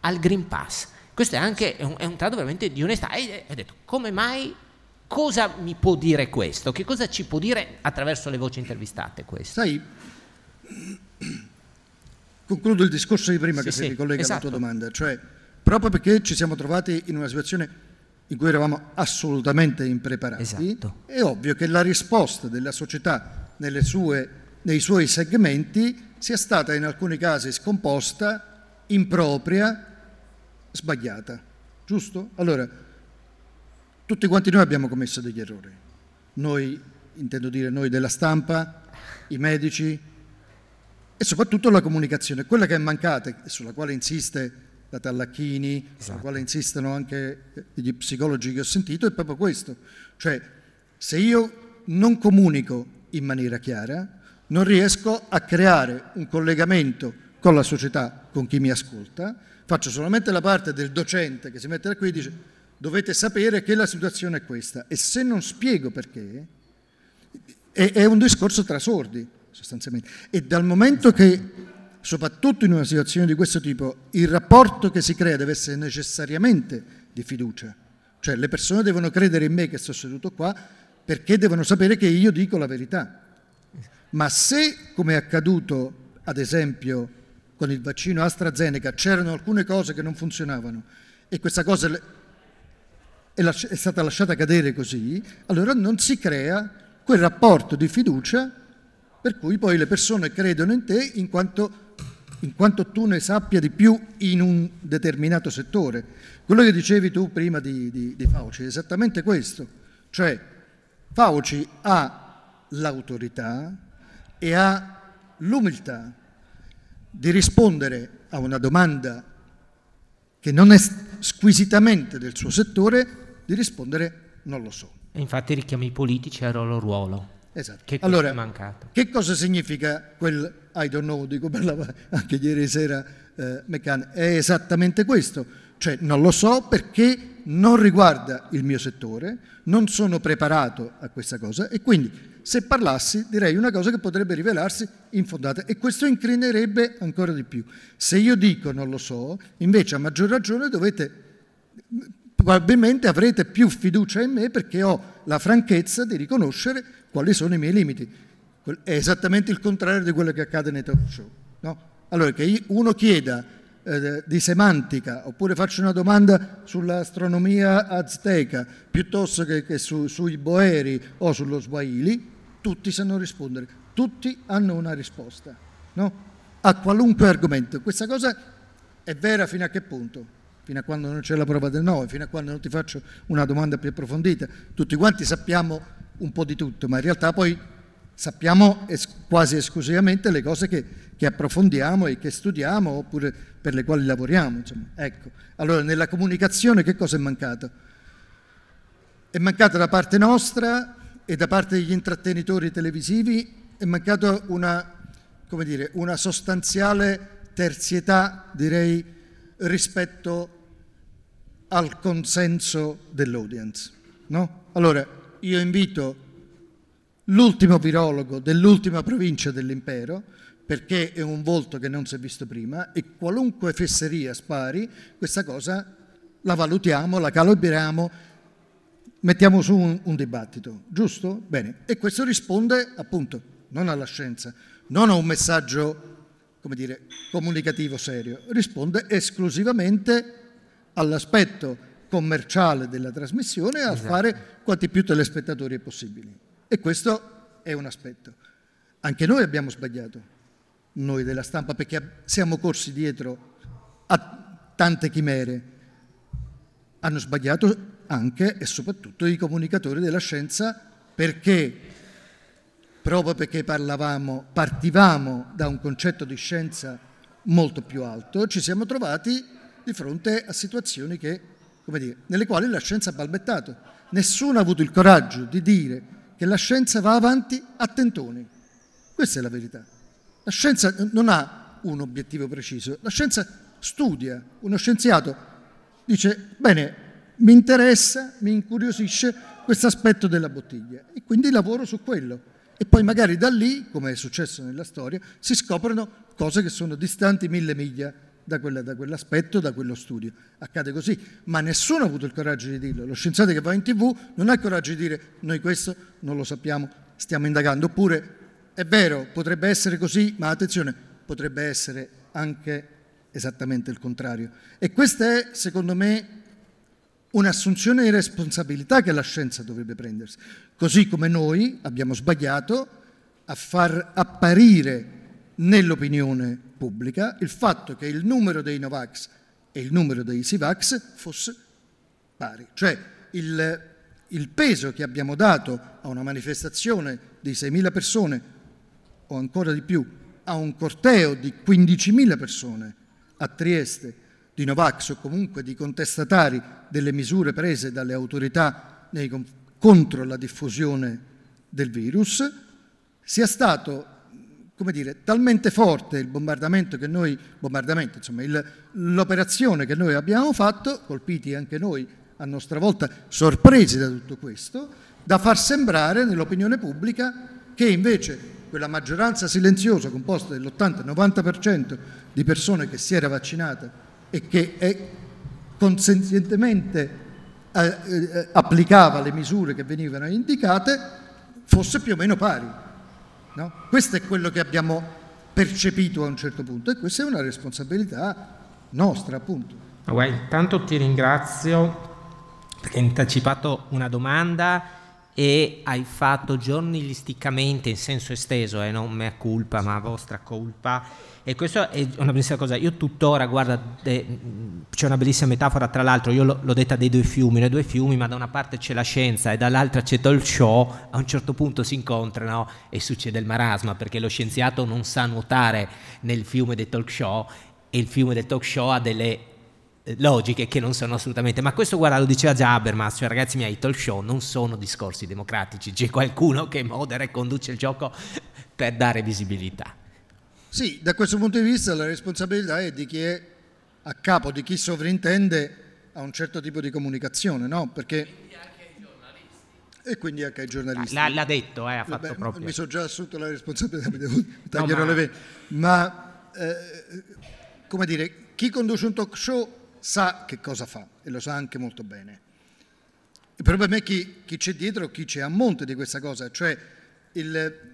al Green Pass. Questo è anche è un, è un tratto veramente di onestà. E ho detto, come mai, cosa mi può dire questo? Che cosa ci può dire attraverso le voci intervistate questo? Sai, concludo il discorso di prima sì, che sì, si ricollega esatto. alla tua esatto. domanda, cioè proprio perché ci siamo trovati in una situazione in cui eravamo assolutamente impreparati, esatto. è ovvio che la risposta della società sue, nei suoi segmenti sia stata in alcuni casi scomposta, impropria, sbagliata. Giusto? Allora, tutti quanti noi abbiamo commesso degli errori. Noi, intendo dire noi della stampa, i medici e soprattutto la comunicazione, quella che è mancata e sulla quale insiste la Tallacchini, esatto. sulla quale insistono anche gli psicologi che ho sentito, è proprio questo. Cioè, se io non comunico in maniera chiara, non riesco a creare un collegamento con la società, con chi mi ascolta, faccio solamente la parte del docente che si mette da qui e dice dovete sapere che la situazione è questa e se non spiego perché è, è un discorso tra sordi sostanzialmente e dal momento che soprattutto in una situazione di questo tipo il rapporto che si crea deve essere necessariamente di fiducia cioè le persone devono credere in me che sto seduto qua perché devono sapere che io dico la verità. Ma se, come è accaduto ad esempio con il vaccino AstraZeneca, c'erano alcune cose che non funzionavano e questa cosa è stata lasciata cadere così, allora non si crea quel rapporto di fiducia per cui poi le persone credono in te in quanto, in quanto, tu ne sappia di più in un determinato settore. Quello che dicevi tu prima di, di, di Fauci è esattamente questo, cioè Fauci ha l'autorità e ha l'umiltà di rispondere a una domanda che non è squisitamente del suo settore, di rispondere non lo so. E infatti richiami i politici al loro ruolo. Esatto. Che allora, è mancato. Che cosa significa quel I don't know di cui parlava anche ieri sera eh, McCann? È esattamente questo, cioè non lo so perché non riguarda il mio settore, non sono preparato a questa cosa e quindi se parlassi direi una cosa che potrebbe rivelarsi infondata e questo incrinerebbe ancora di più. Se io dico non lo so, invece a maggior ragione dovete, probabilmente avrete più fiducia in me perché ho la franchezza di riconoscere quali sono i miei limiti. È esattamente il contrario di quello che accade nei talk show. No? Allora, che uno chieda eh, di semantica, oppure faccio una domanda sull'astronomia azteca, piuttosto che, che su, sui boeri o sullo swahili, tutti sanno rispondere, tutti hanno una risposta, no? a qualunque argomento. Questa cosa è vera fino a che punto? Fino a quando non c'è la prova del 9, fino a quando non ti faccio una domanda più approfondita. Tutti quanti sappiamo un po' di tutto, ma in realtà poi sappiamo es- quasi esclusivamente le cose che, che, approfondiamo e che studiamo oppure per le quali lavoriamo. Ecco. Allora, nella comunicazione che cosa è mancato? è mancata da parte nostra e da parte degli intrattenitori televisivi, è mancata una, dire, una sostanziale terzietà, direi, rispetto al consenso dell'audience. No? Allora, io invito l'ultimo virologo dell'ultima provincia dell'impero, perché è un volto che non si è visto prima e qualunque fesseria spari, questa cosa la valutiamo, la calibriamo, mettiamo su un, un dibattito, giusto? Bene, e questo risponde appunto non alla scienza, non a un messaggio, come dire, comunicativo serio, risponde esclusivamente all'aspetto commerciale della trasmissione e a esatto. fare quanti più telespettatori è possibile. E questo è un aspetto. Anche noi abbiamo sbagliato, noi della stampa, perché siamo corsi dietro a tante chimere. Hanno sbagliato anche e soprattutto i comunicatori della scienza perché proprio perché parlavamo, partivamo da un concetto di scienza molto più alto, ci siamo trovati di fronte a situazioni che, dire, nelle quali la scienza ha balbettato. Nessuno ha avuto il coraggio di dire che la scienza va avanti a tentoni. Questa è la verità. La scienza non ha un obiettivo preciso, la scienza studia. Uno scienziato dice, bene, mi interessa, mi incuriosisce questo aspetto della bottiglia e quindi lavoro su quello. E poi magari da lì, come è successo nella storia, si scoprono cose che sono distanti mille miglia da, quella, da quell'aspetto, da quello studio. Accade così, ma nessuno ha avuto il coraggio di dirlo. Lo scienziato che va in tv non ha il coraggio di dire noi questo non lo sappiamo, stiamo indagando. Oppure è vero, potrebbe essere così, ma attenzione, potrebbe essere anche esattamente il contrario. E questa è, secondo me, un'assunzione di responsabilità che la scienza dovrebbe prendersi. Così come noi abbiamo sbagliato a far apparire nell'opinione pubblica il fatto che il numero dei Novax e il numero dei Sivax fosse pari. Cioè il, il peso che abbiamo dato a una manifestazione di 6.000 persone o ancora di più a un corteo di 15.000 persone a Trieste di Novax o comunque di contestatari delle misure prese dalle autorità nei, contro la diffusione del virus sia stato come dire, talmente forte il bombardamento che noi, bombardamento, insomma, il, l'operazione che noi abbiamo fatto, colpiti anche noi a nostra volta, sorpresi da tutto questo, da far sembrare nell'opinione pubblica che invece quella maggioranza silenziosa composta dell'80-90% di persone che si era vaccinata e che è consenzientemente eh, eh, applicava le misure che venivano indicate fosse più o meno pari. No? Questo è quello che abbiamo percepito a un certo punto e questa è una responsabilità nostra, appunto. Guarda, intanto ti ringrazio perché hai anticipato una domanda e hai fatto giornalisticamente in senso esteso, eh, non mea culpa ma vostra colpa, e questa è una bellissima cosa. Io tuttora, guarda, c'è una bellissima metafora, tra l'altro, io l'ho, detta dei due fiumi, nei due fiumi, ma da una parte c'è la scienza e dall'altra c'è talk show, a un certo punto si incontrano e succede il marasma, perché lo scienziato non sa nuotare nel fiume del talk show e il fiume del talk show ha delle eh, logiche che non sono assolutamente ma questo guarda lo diceva già Habermas cioè ragazzi miei talk show non sono discorsi democratici c'è qualcuno che modera e conduce il gioco per dare visibilità sì, da questo punto di vista la responsabilità è di chi è a capo, di chi sovrintende a un certo tipo di comunicazione, no? Perché... E quindi anche ai giornalisti. L'ha, l'ha detto, eh, ha fatto Beh, proprio. Mi sono già assunto la responsabilità, mi devo tagliare no, ma... le vene. Ma, eh, come dire, chi conduce un talk show sa che cosa fa e lo sa anche molto bene. Il problema è chi, chi c'è dietro, chi c'è a monte di questa cosa, cioè il,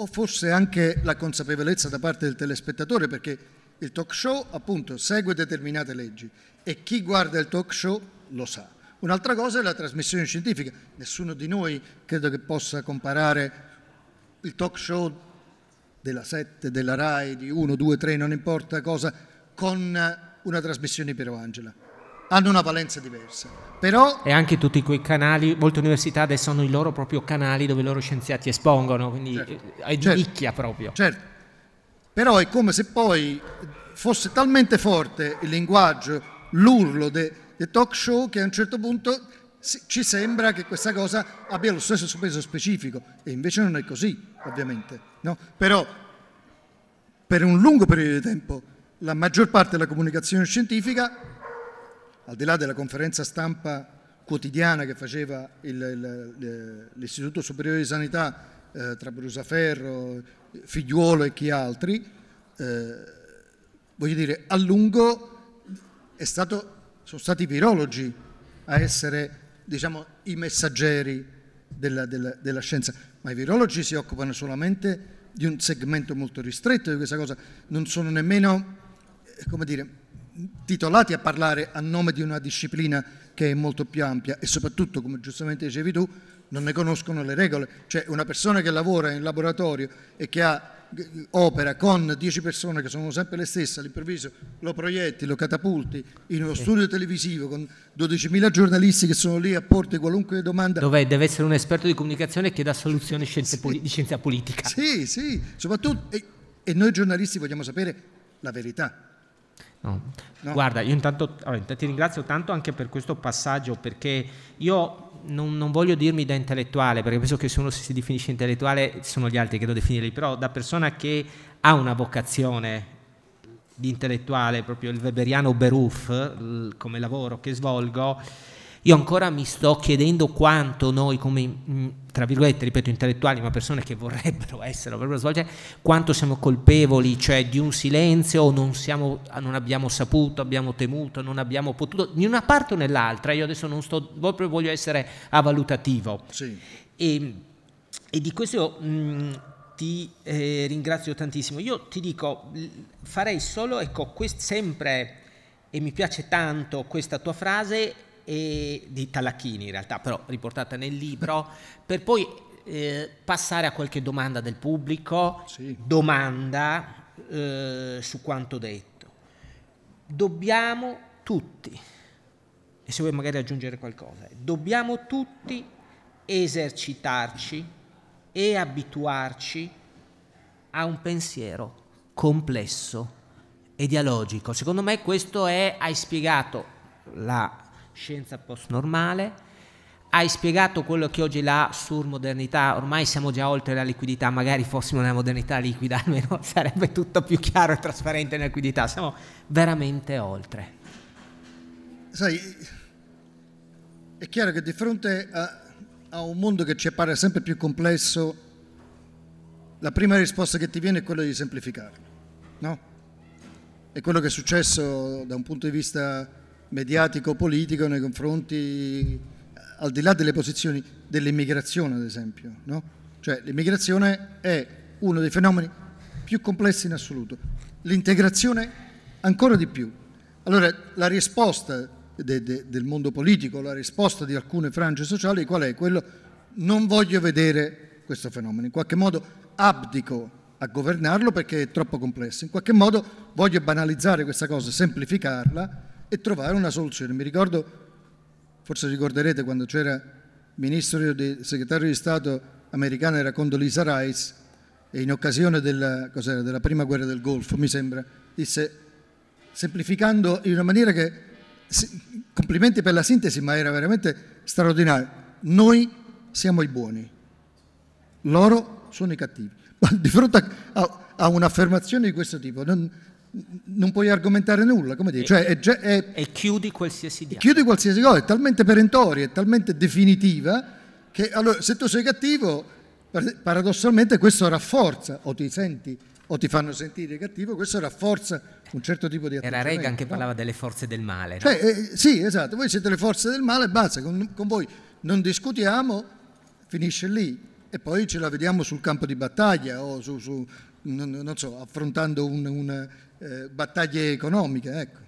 o forse anche la consapevolezza da parte del telespettatore, perché il talk show appunto segue determinate leggi e chi guarda il talk show lo sa. Un'altra cosa è la trasmissione scientifica. Nessuno di noi credo che possa comparare il talk show della 7, della RAI, di 1, 2, 3, non importa cosa, con una trasmissione Piero Angela hanno una valenza diversa. Però... E anche tutti quei canali, molte università adesso hanno i loro proprio canali dove i loro scienziati espongono, quindi certo. è di certo. nicchia proprio. Certo, però è come se poi fosse talmente forte il linguaggio, l'urlo del de talk show che a un certo punto ci sembra che questa cosa abbia lo stesso peso specifico e invece non è così, ovviamente. No? Però per un lungo periodo di tempo la maggior parte della comunicazione scientifica, al di là della conferenza stampa quotidiana che faceva l'Istituto Superiore di Sanità eh, tra Brusaferro, Figliuolo e chi altri, eh, voglio dire, a lungo stato, sono stati i virologi a essere diciamo, i messaggeri della, della, della, scienza, ma i virologi si occupano solamente di un segmento molto ristretto di questa cosa, non sono nemmeno, eh, come dire, titolati a parlare a nome di una disciplina che è molto più ampia e soprattutto, come giustamente dicevi tu, non ne conoscono le regole. Cioè una persona che lavora in laboratorio e che ha opera con 10 persone che sono sempre le stesse, all'improvviso lo proietti, lo catapulti in uno studio televisivo con 12.000 giornalisti che sono lì a porti qualunque domanda. Dove deve essere un esperto di comunicazione che dà soluzioni sì. poli- di scienza politica. Sì, sì, soprattutto, e, e noi giornalisti vogliamo sapere la verità. No. No. Guarda, io intanto allora, ti ringrazio tanto anche per questo passaggio perché io non, non, voglio dirmi da intellettuale, perché penso che se uno si definisce intellettuale sono gli altri che lo definirli, però da persona che ha una vocazione di intellettuale, proprio il weberiano Beruf, come lavoro che svolgo, io ancora mi sto chiedendo quanto noi come, mm, tra virgolette, ripeto, intellettuali, ma persone che vorrebbero essere, vorrebbero svolgere, quanto siamo colpevoli, cioè di un silenzio o non, siamo, non abbiamo saputo, abbiamo temuto, non abbiamo potuto, né una parte o nell'altra. Io adesso non sto, proprio voglio essere avalutativo. Sì. E, e, di questo mh, mm, ti eh, ringrazio tantissimo. Io ti dico, farei solo, ecco, quest, sempre, e mi piace tanto questa tua frase, e, di Talacchini in realtà, però riportata nel libro, per poi eh, passare a qualche domanda del pubblico, sì. domanda eh, su quanto detto. Dobbiamo tutti, e se vuoi magari aggiungere qualcosa, dobbiamo tutti esercitarci e abituarci a un pensiero complesso e dialogico. Secondo me questo è, hai spiegato la scienza post-normale, hai spiegato quello che oggi è la surmodernità, ormai siamo già oltre la liquidità, magari fossimo nella modernità liquida, almeno sarebbe tutto più chiaro e trasparente nella liquidità, siamo veramente oltre. Sai, è chiaro che di fronte a, a un mondo che ci appare sempre più complesso, la prima risposta che ti viene è quella di semplificarlo, no? È quello che è successo da un punto di vista mediatico-politico nei confronti, al di là delle posizioni dell'immigrazione, ad esempio. No? Cioè l'immigrazione è uno dei fenomeni più complessi in assoluto, l'integrazione ancora di più. Allora la risposta de, de, del mondo politico, la risposta di alcune frange sociali, qual è? Quello non voglio vedere questo fenomeno, in qualche modo abdico a governarlo perché è troppo complesso, in qualche modo voglio banalizzare questa cosa, semplificarla e trovare una soluzione. Mi ricordo, forse ricorderete quando c'era ministro di, segretario di Stato americano era Condoleezza Rice e in occasione della, della prima guerra del Golfo, mi sembra, disse semplificando in una maniera che complimenti per la sintesi, ma era veramente straordinario. Noi siamo i buoni, loro sono i cattivi. Ma di fronte a, a, a un'affermazione di questo tipo, non, non puoi argomentare nulla, come dire, cioè è, è, e chiudi qualsiasi dialogo. Chiudi qualsiasi cosa, è talmente perentoria, è talmente definitiva che allora, se tu sei cattivo, paradossalmente questo rafforza, o ti senti o ti fanno sentire cattivo, questo rafforza un certo tipo di atteggiamento. Era Reagan che parlava delle forze del male. No? Cioè, eh, sì, esatto, voi siete le forze del male, basta, con, con voi non discutiamo, finisce lì e poi ce la vediamo sul campo di battaglia o su, su non, non, so, affrontando un, un eh, battaglie economiche. Ecco.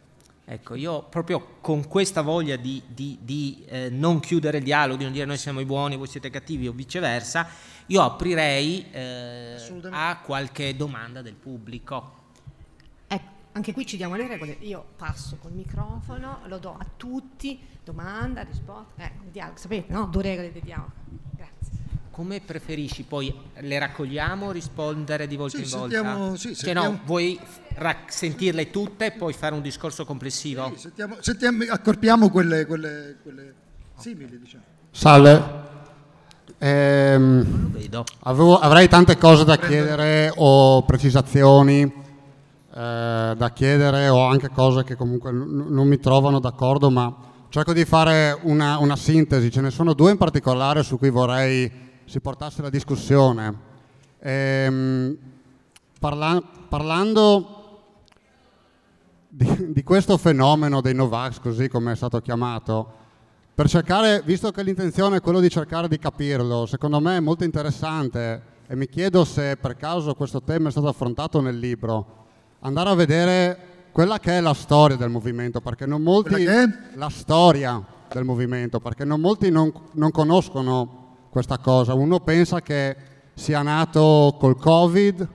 Ecco, io proprio con questa voglia di, di, di eh, non chiudere il dialogo, di non dire noi siamo i buoni, voi siete cattivi o viceversa, io aprirei eh, a qualche domanda del pubblico. Ecco, anche qui ci diamo le regole. Io passo col microfono, lo do a tutti, domanda, risposta, eh, dialogo, sapete, no? Due regole di dialogo. Come preferisci? Poi le raccogliamo, rispondere di volta sì, in sentiamo, volta? Sì, cioè no, vuoi rac- sentirle tutte e poi fare un discorso complessivo? Sì, sentiamo, sentiamo, accorpiamo quelle, quelle, quelle, Simili, diciamo. Salve. Ehm, avevo- avrei tante cose da chiedere o precisazioni eh, da chiedere o anche cose che comunque n- non mi trovano d'accordo, ma cerco di fare una, una sintesi. Ce ne sono due in particolare su cui vorrei si portasse la discussione. Ehm, parla- parlando di, di questo fenomeno dei Novax, così come è stato chiamato, per cercare, visto che l'intenzione è quello di cercare di capirlo, secondo me è molto interessante e mi chiedo se per caso questo tema è stato affrontato nel libro, andare a vedere quella che è la storia del movimento, perché non molti... Quella? La storia del movimento, perché non molti non, non conoscono questa cosa. Uno pensa che sia nato col Covid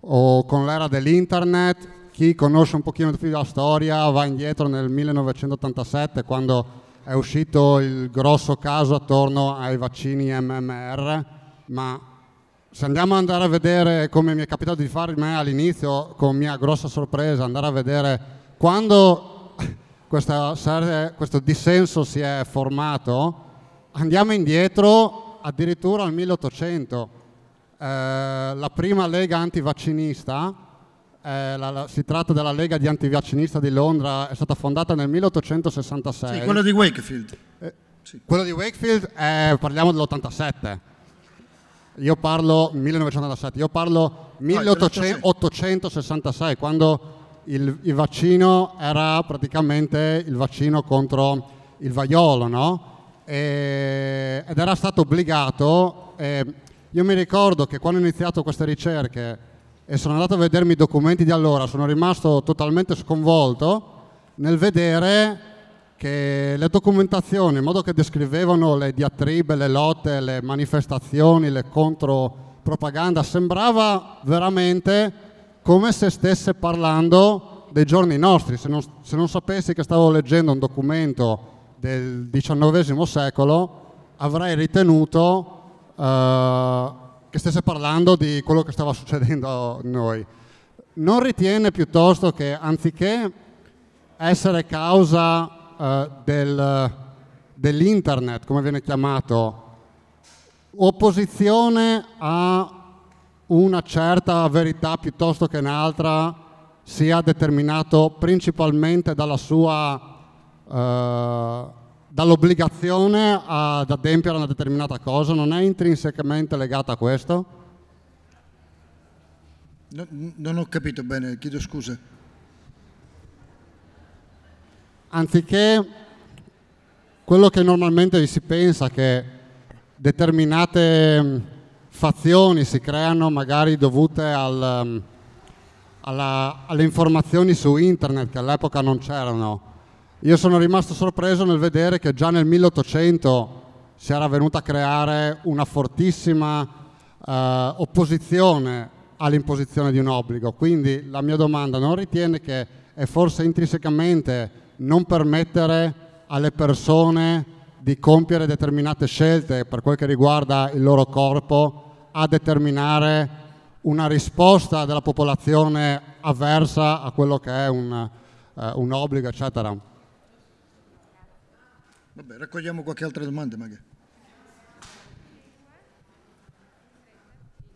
o con l'era dell'internet. Chi conosce un pochino più la storia va indietro nel 1987 quando è uscito il grosso caso attorno ai vaccini MMR, ma se andiamo ad andare a vedere come mi è capitato di fare me all'inizio, con mia grossa sorpresa, andare a vedere quando questa serie- questo dissenso si è formato, andiamo indietro addirittura al 1800. Eh, la prima lega antivaccinista, eh, la- la- si tratta della Lega di antivaccinista di Londra, è stata fondata nel 1866. Sì, quello di Wakefield. Quello di Wakefield, è- parliamo dell'87. Io parlo 1997, io parlo 1866, quando il, il vaccino era praticamente il vaccino contro il vaiolo, no? E- ed era stato obbligato. e io mi ricordo che quando ho iniziato queste ricerche e sono andato a vedermi i documenti di allora, sono rimasto totalmente sconvolto nel vedere che le documentazioni, in modo che descrivevano le diatribe, le lotte, le manifestazioni, le contropropaganda, sembrava veramente come se stesse parlando dei giorni nostri. Se non, se non sapessi che stavo leggendo un documento del XIX secolo, avrei ritenuto eh, che stesse parlando di quello che stava succedendo a noi. Non ritiene piuttosto che anziché essere causa eh, del- dell'internet, come viene chiamato, opposizione a una certa verità piuttosto che un'altra, sia determinato principalmente dalla sua eh, dall'obbligazione ad adempiere a una determinata cosa, non è intrinsecamente legata a questo? No- non ho capito bene, chiedo scusa. anziché quello che normalmente si pensa che determinate mh, fazioni si creano magari dovute al, um, alla- alle informazioni su internet che all'epoca non c'erano. Io sono rimasto sorpreso nel vedere che già nel 1800 si era venuta a creare una fortissima eh, opposizione all'imposizione di un obbligo. Quindi la mia domanda non ritiene che è forse intrinsecamente non permettere alle persone di compiere determinate scelte per quel che riguarda il loro corpo a determinare una risposta della popolazione avversa a quello che è un, eh, un obbligo, eccetera. Vabbè, raccogliamo qualche altra domanda magari.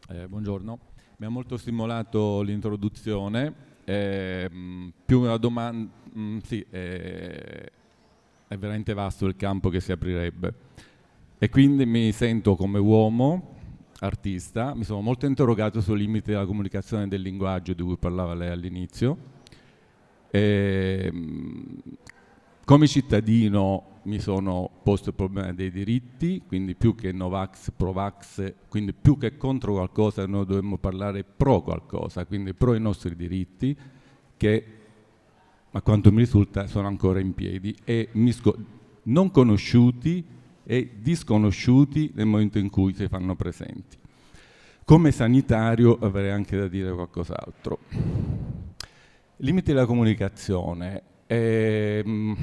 Eh, buongiorno, mi ha molto stimolato l'introduzione, ehm, più una domanda, sì, eh, è veramente vasto il campo che si aprirebbe e quindi mi sento come uomo, artista, mi sono molto interrogato sui limiti della comunicazione del linguaggio di cui parlava lei all'inizio. Ehm, come cittadino mi sono posto il problema dei diritti, quindi più che Novax, Provax, quindi più che contro qualcosa noi dovremmo parlare pro qualcosa, quindi pro i nostri diritti che a quanto mi risulta sono ancora in piedi e non conosciuti e disconosciuti nel momento in cui si fanno presenti. Come sanitario avrei anche da dire qualcos'altro. Limiti della comunicazione. Ehm,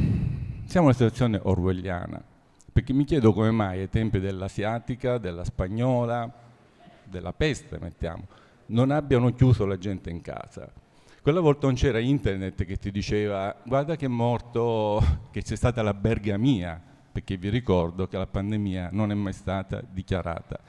siamo in una situazione orwelliana, perché mi chiedo come mai ai tempi dell'asiatica, della spagnola, della peste, mettiamo, non abbiano chiuso la gente in casa. Quella volta non c'era internet che ti diceva guarda che è morto, che c'è stata la bergamia, perché vi ricordo che la pandemia non è mai stata dichiarata.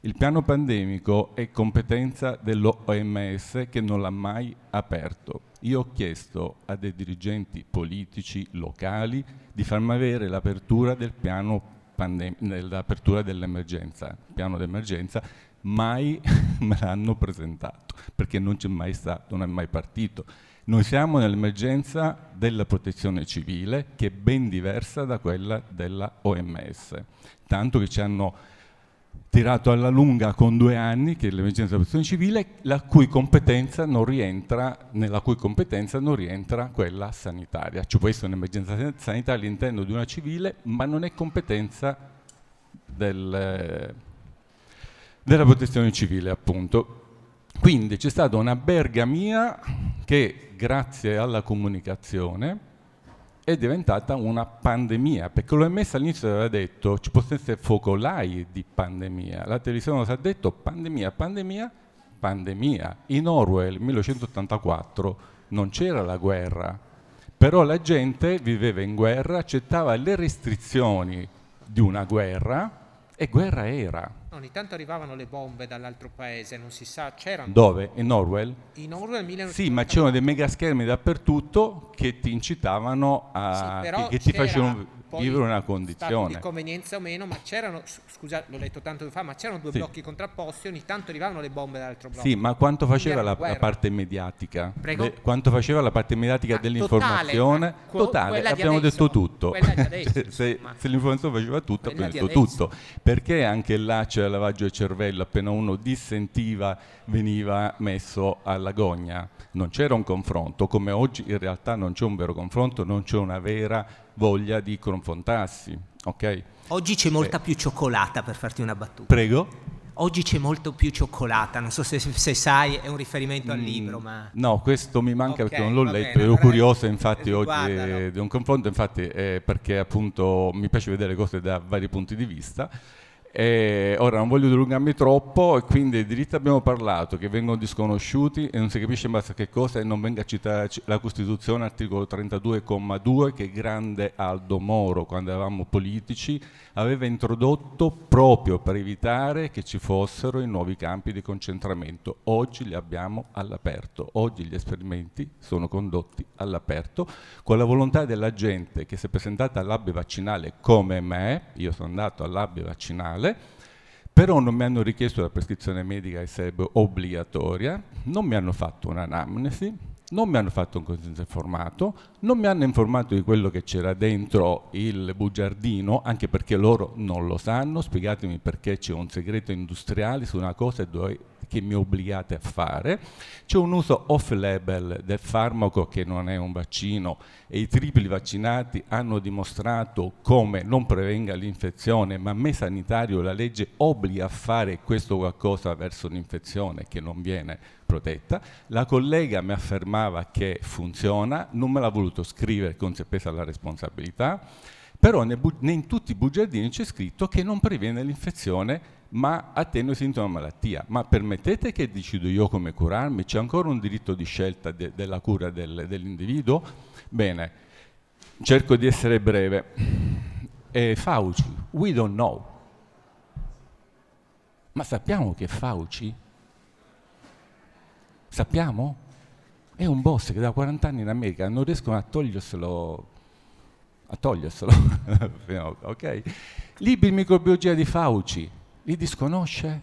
Il piano pandemico è competenza dell'OMS che non l'ha mai aperto. Io ho chiesto a dei dirigenti politici locali di farmi avere l'apertura del piano l'apertura dell'emergenza, piano d'emergenza, mai me l'hanno presentato, perché non c'è mai stato, non è mai partito. Noi siamo nell'emergenza della protezione civile, che è ben diversa da quella della OMS, tanto che ci hanno tirato alla lunga con due anni, che è l'emergenza della protezione civile, la cui competenza non rientra, nella cui competenza non rientra quella sanitaria. Ci può essere un'emergenza sanitaria all'interno di una civile, ma non è competenza del, della protezione civile, appunto. Quindi c'è stata una bergamia che, grazie alla comunicazione, è diventata una pandemia, perché l'OMS all'inizio aveva detto ci possono essere focolai di pandemia, la televisione ci ha detto pandemia, pandemia, pandemia. In Orwell 1984 non c'era la guerra, però la gente viveva in guerra, accettava le restrizioni di una guerra e guerra era. Ogni tanto arrivavano le bombe dall'altro paese, non si sa, c'erano. Dove? In Orwell? In Orwell 1984. Sì, ma c'erano dei mega schermi dappertutto che ti incitavano a... Sì, che, che ti facevano vivere una condizione. di convenienza o meno, ma c'erano, scusa, l'ho letto tanto fa, ma c'erano due Sì. blocchi contrapposti, ogni tanto arrivavano le bombe dall'altro blocco. Sì, ma quanto faceva la, la parte mediatica? Le- quanto faceva la parte mediatica Ah, dell'informazione? totale, ma Totale, abbiamo adesso, detto tutto. adesso, se, se l'informazione faceva tutto, abbiamo detto tutto. Perché anche là c'era lavaggio del cervello, appena uno dissentiva veniva messo alla gogna. Non c'era un confronto, come oggi in realtà non c'è un vero confronto, non c'è una vera voglia di confrontarsi. Ok? Oggi c'è molta più cioccolata, per farti una battuta. Prego? Oggi c'è molto più cioccolata, non so se, se sai, è un riferimento al Mm, libro, ma... No, questo mi manca Ok, perché non l'ho letto, bene, ero curioso infatti oggi eh, di un confronto, infatti eh, perché appunto mi piace vedere le cose da vari punti di vista. E ora non voglio dilungarmi troppo e quindi dei diritti abbiamo parlato che vengono disconosciuti e non si capisce in base a che cosa e non venga citata la Costituzione articolo 32,2 che grande Aldo Moro quando eravamo politici aveva introdotto proprio per evitare che ci fossero i nuovi campi di concentramento. Oggi li abbiamo all'aperto, oggi gli esperimenti sono condotti all'aperto con la volontà della gente che si è presentata all'abbia vaccinale come me, io sono andato all'abbia vaccinale, però non mi hanno richiesto la prescrizione medica che sarebbe obbligatoria, non mi hanno fatto un'anamnesi, non mi hanno fatto un consenso informato, non mi hanno informato di quello che c'era dentro il bugiardino, anche perché loro non lo sanno, spiegatemi perché c'è un segreto industriale su una cosa dove- che mi obbligate a fare, c'è un uso off-label del farmaco che non è un vaccino e i tripli vaccinati hanno dimostrato come non prevenga l'infezione, ma a me sanitario la legge obbliga a fare questo qualcosa verso un'infezione che non viene protetta. La collega mi affermava che funziona, non me l'ha voluto scrivere con si è presa la responsabilità, però in tutti i bugiardini c'è scritto che non previene l'infezione ma attenua i sintomi della malattia. Ma permettete che decido io come curarmi? C'è ancora un diritto di scelta de- della cura del- dell'individuo? Bene, cerco di essere breve. Eh, Fauci, we don't know. Ma sappiamo che Fauci? Sappiamo? È un boss che da 40 anni in America non riescono a toglierselo a toglierselo, ok? Libri di microbiologia di Fauci, li disconosce?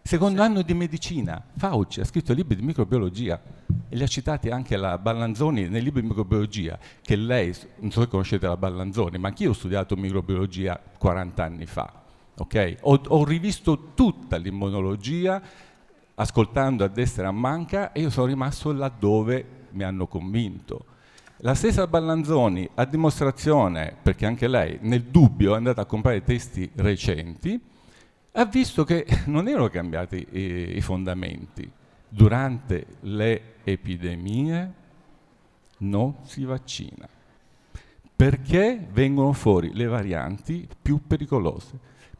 Secondo anno di medicina, Fauci ha scritto libri di microbiologia e li ha citati anche la Ballanzoni nei libri di microbiologia, che lei, non so se conoscete la Ballanzoni, ma anch'io ho studiato microbiologia 40 anni fa, ok? Ho, ho rivisto tutta l'immunologia ascoltando a destra e a manca e io sono rimasto laddove mi hanno convinto. La stessa Ballanzoni, a dimostrazione, perché anche lei nel dubbio è andata a comprare testi recenti, ha visto che non erano cambiati eh, i fondamenti. Durante le epidemie non si vaccina, perché vengono fuori le varianti più pericolose,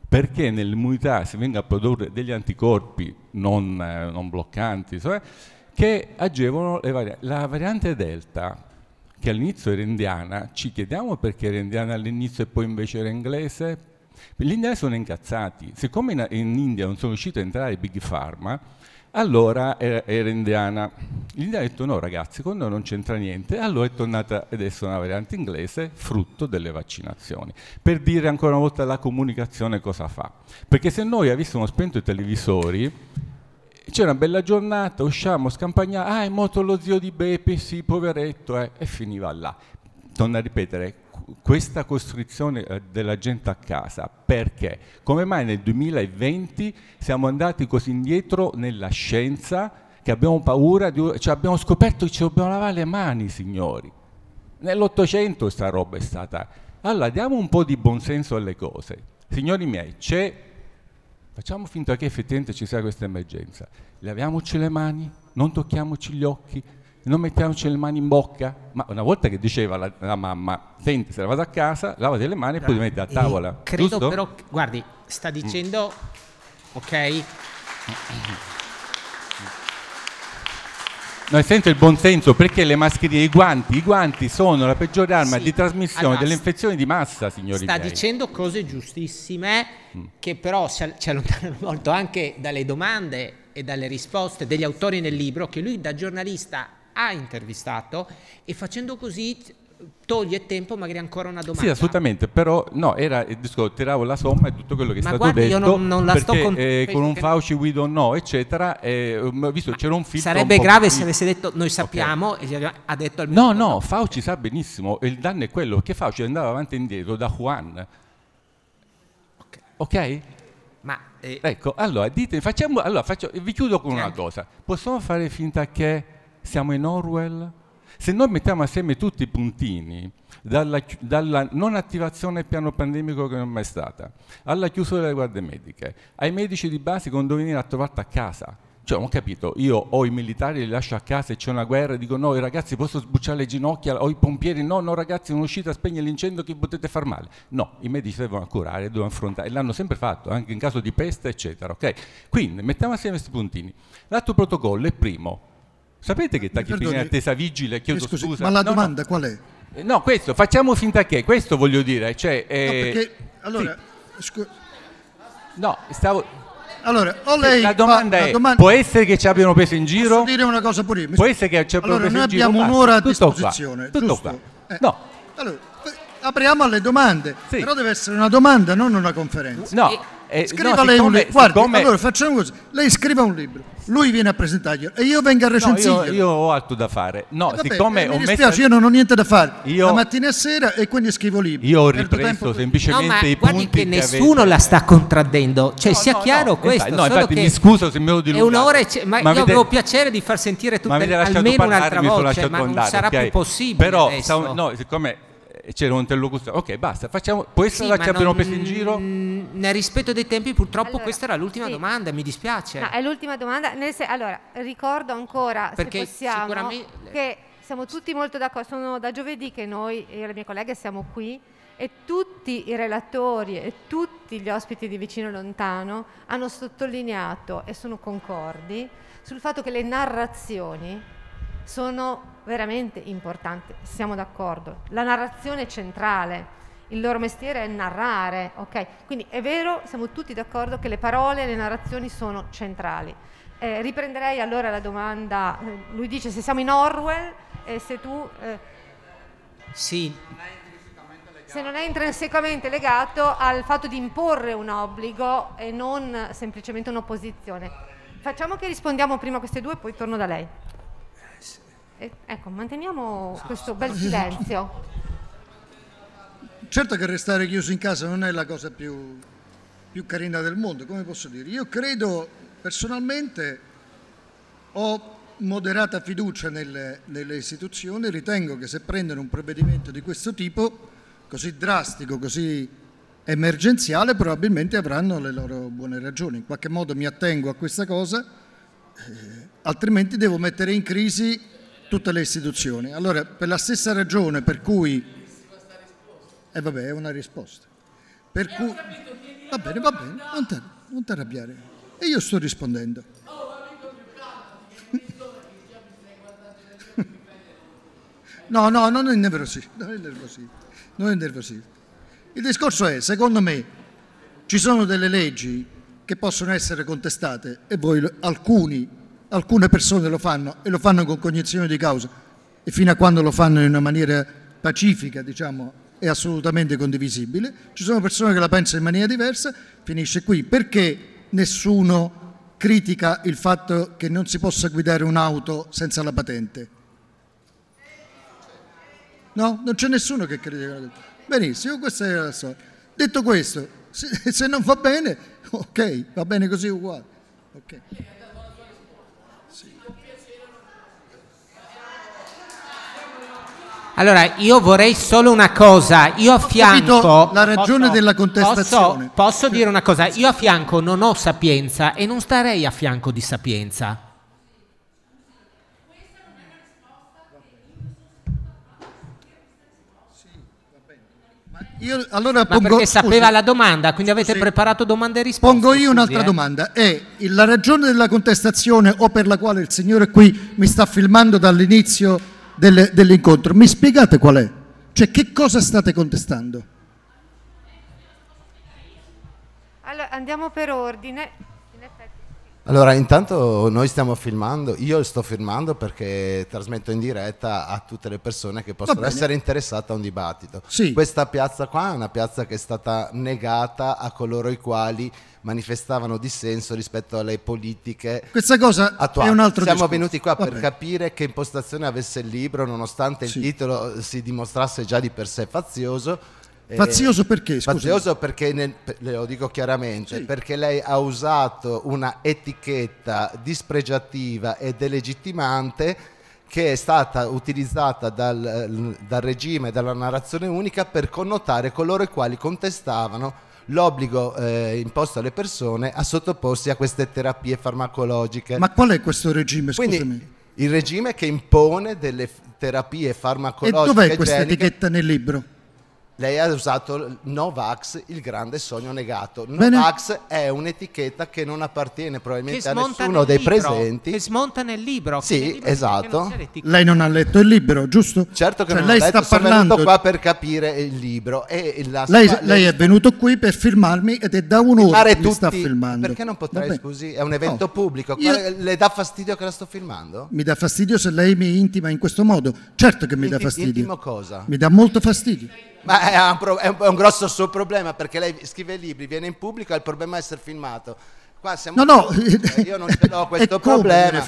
perché nell'immunità si vengono a produrre degli anticorpi non, eh, non bloccanti, cioè, che agevolano le varianti. La variante Delta, che all'inizio era indiana, ci chiediamo perché era indiana all'inizio e poi invece era inglese? Gli indiani sono incazzati. Siccome in, in India non sono riusciti a entrare Big Pharma, allora era, era indiana. L'India ha detto no ragazzi, con noi non c'entra niente, allora è tornata adesso una variante inglese frutto delle vaccinazioni. Per dire ancora una volta la comunicazione cosa fa. Perché se noi avessimo spento i televisori, c'era una bella giornata, usciamo, scampagnavamo, ah è morto lo zio di Beppe, sì, poveretto, eh, e finiva là. Torno a ripetere, questa costruzione eh, della gente a casa, perché? Come mai nel 2020 siamo andati così indietro nella scienza che abbiamo paura, di, cioè abbiamo scoperto che ci dobbiamo lavare le mani, signori. Nell'Ottocento questa roba è stata... Allora, diamo un po' di buonsenso alle cose. Signori miei, c'è... Facciamo finta che effettivamente ci sia questa emergenza. Laviamoci le mani, non tocchiamoci gli occhi, non mettiamoci le mani in bocca. Ma una volta che diceva la, la mamma, senti, se la vado a casa, lavati le mani e poi ti metti a tavola. E credo giusto? però, guardi, sta dicendo, ok? No, sento il buonsenso perché le mascherine, i guanti, i guanti sono la peggiore arma Sì. di trasmissione Allora, delle infezioni di massa, signori Sta miei. dicendo cose giustissime Mm. che però ci allontanano molto anche dalle domande e dalle risposte degli autori nel libro che lui da giornalista ha intervistato e facendo così toglie tempo magari ancora una domanda. Sì, assolutamente, però no, era il discorso, tiravo la somma e tutto quello che è Ma stato guardi, io detto non- non la sto perché, con- eh, con un Fauci we don't know, eccetera, e, um, visto che c'era un film Sarebbe grave se avesse detto noi sappiamo e gli aveva- ha detto al No, no, Fauci sa benissimo, e il danno è quello, che Fauci andava avanti e indietro da Juan. Ok? Ma eh, Ecco, allora, dite, facciamo, allora faccio- vi chiudo con una cosa. Possiamo fare finta che siamo in Orwell? Se noi mettiamo assieme tutti i puntini, dalla, dalla non attivazione del piano pandemico che non è mai stata, alla chiusura delle guardie mediche, ai medici di base che devono venire a trovarti a casa. Cioè, non ho capito, io ho i militari, li lascio a casa e c'è una guerra dico no, i ragazzi posso sbucciare le ginocchia, o i pompieri no, no ragazzi non uscite a spegnere l'incendio che potete far male. No, i medici devono curare, devono affrontare, e l'hanno sempre fatto, anche in caso di peste, eccetera. ok? Quindi mettiamo assieme questi puntini. L'altro protocollo è primo. Sapete che tachipirina in attesa vigile? Chiedo scusi, scusa. ma la No, no. domanda qual è? Eh, No, questo, facciamo finta che, questo voglio dire, cioè... No, eh, perché, allora, scu- no, stavo... allora, o lei la fa- domanda la è, domanda- può essere che ci abbiano preso in giro? Posso dire una cosa pure io? Mi Può essere che ci abbiano Allora, preso noi in giro? abbiamo Basta, un'ora a disposizione, tutto giusto? qua. Eh. No, Allora, beh, apriamo alle domande, Sì. però deve essere una domanda, non una conferenza. no. E- eh, Scriva no, lei un siccome- libro. Guardi, siccome- allora facciamo così. Lei scriva un libro, lui viene a presentarglielo e io vengo a no, recensirglielo. io, io ho altro da fare. No, Vabbè, siccome eh, ho mi messo... dispiace, io non ho niente da fare Io- la mattina e sera e quindi scrivo libri. Io ho ripreso per- semplicemente No, ma i guardi punti che nessuno avete- la sta contraddendo, cioè No, sia no, chiaro no, questo. infatti- no, infatti che mi scuso se me lo È dilungato. un'ora e c'è- ma, Ma io avete- avevo piacere di far sentire ma tutte, almeno parlare, un'altra mi sono voce, lasciato ma non andare, sarà ok? più possibile Però, no, siccome eh, c'era un interlocutore, ok, basta, facciamo, può essere Sì, che ma ci abbiano non- preso in giro? Nel rispetto dei tempi, purtroppo Allora, questa era l'ultima sì. domanda, mi dispiace. No, è l'ultima domanda. Nel se- allora, ricordo ancora, Perché se possiamo, sicuramente- che siamo tutti molto d'accordo. Sono da giovedì che noi, io e le mie colleghe, siamo qui e tutti i relatori e tutti gli ospiti di Vicino Lontano hanno sottolineato e sono concordi sul fatto che le narrazioni sono veramente importanti. Siamo d'accordo. La narrazione è centrale. Il loro mestiere è narrare, ok? Quindi è vero, siamo tutti d'accordo che le parole e le narrazioni sono centrali. Eh, riprenderei allora la domanda, eh, lui dice se siamo in Orwell e se tu, eh, Sì, se non è intrinsecamente legato al fatto di imporre un obbligo e non semplicemente un'opposizione. Facciamo che rispondiamo prima a queste due e poi torno da lei. Ecco, manteniamo questo bel silenzio. Certo che restare chiuso in casa non è la cosa più, più carina del mondo, come posso dire. Io credo personalmente, ho moderata fiducia nelle, nelle istituzioni, ritengo che se prendono un provvedimento di questo tipo, così drastico, così emergenziale, probabilmente avranno le loro buone ragioni. In qualche modo mi attengo a questa cosa, eh, altrimenti devo mettere in crisi tutte le istituzioni. Allora, per la stessa ragione per cui e eh vabbè, è una risposta. Per cui... Va bene, va bene, non ti non arrabbiare. E io sto rispondendo. No, no, non è nervosismo, non è nervosismo, non è nervosismo. Il discorso è, secondo me, ci sono delle leggi che possono essere contestate e voi, alcuni, alcune persone lo fanno e lo fanno con cognizione di causa e fino a quando lo fanno in una maniera pacifica, diciamo, è assolutamente condivisibile. Ci sono persone che la pensano in maniera diversa, finisce qui. Perché nessuno critica il fatto che non si possa guidare un'auto senza la patente? No, non c'è nessuno che critica. Benissimo, questa è la storia. Detto questo, se, non va bene, ok, va bene così uguale. Okay. Allora, io vorrei solo una cosa. Io a fianco. La ragione posso, della contestazione. Posso, posso dire una cosa? Io a fianco non ho sapienza e non starei a fianco di sapienza. Io allora Ma pongo, perché sapeva scusi, la domanda, quindi avete scusi, preparato domande e risposte. Pongo io un'altra eh. domanda. È la ragione della contestazione o per la quale il signore qui mi sta filmando dall'inizio del- dell'incontro? Mi spiegate qual è? Cioè che cosa state contestando? Allora, andiamo per ordine. Allora, intanto noi stiamo filmando, io sto filmando perché trasmetto in diretta a tutte le persone che possono essere interessate a un dibattito. Sì. Questa piazza qua è una piazza che è stata negata a coloro i quali manifestavano dissenso rispetto alle politiche Questa cosa attuali. è un altro Siamo discorso. venuti qua Va per capire che impostazione avesse il libro, nonostante Sì. il titolo si dimostrasse già di per sé fazioso. Eh, Fazioso perché? Scusi. Fazioso perché, nel- lo dico chiaramente, Sì. perché lei ha usato una etichetta dispregiativa e delegittimante che è stata utilizzata dal, dal regime, dalla narrazione unica per connotare coloro i quali contestavano l'obbligo eh, imposto alle persone a sottoporsi a queste terapie farmacologiche. Ma qual è questo regime? Quindi Scusami. il regime che impone delle terapie E farmacologiche dov'è questa etichetta nel libro? Lei ha usato Novax, il grande sogno negato. Novax è un'etichetta che non appartiene probabilmente a nessuno dei libro, presenti. Che smonta nel libro. Sì, libro esatto. non. Lei non ha letto il libro, giusto? Certo che Cioè, non lei ho letto, sta sono parlando. venuto qua per capire il libro e la Lei, sua- lei è venuto qui per filmarmi ed è da un'ora che mi sta tutti- filmando. Perché non potrei, bene. scusi? È un evento No. pubblico. Io- Le dà fastidio che la sto filmando? Mi dà fastidio se lei mi intima in questo modo. Certo che mi dà Inti- fastidio. intimo cosa? Mi dà molto fastidio. Ma è un, pro- è un- grosso suo problema perché lei scrive libri, viene in pubblico ha il problema di essere filmato. Qua siamo No, no, Eh, io non ce l'ho questo problema.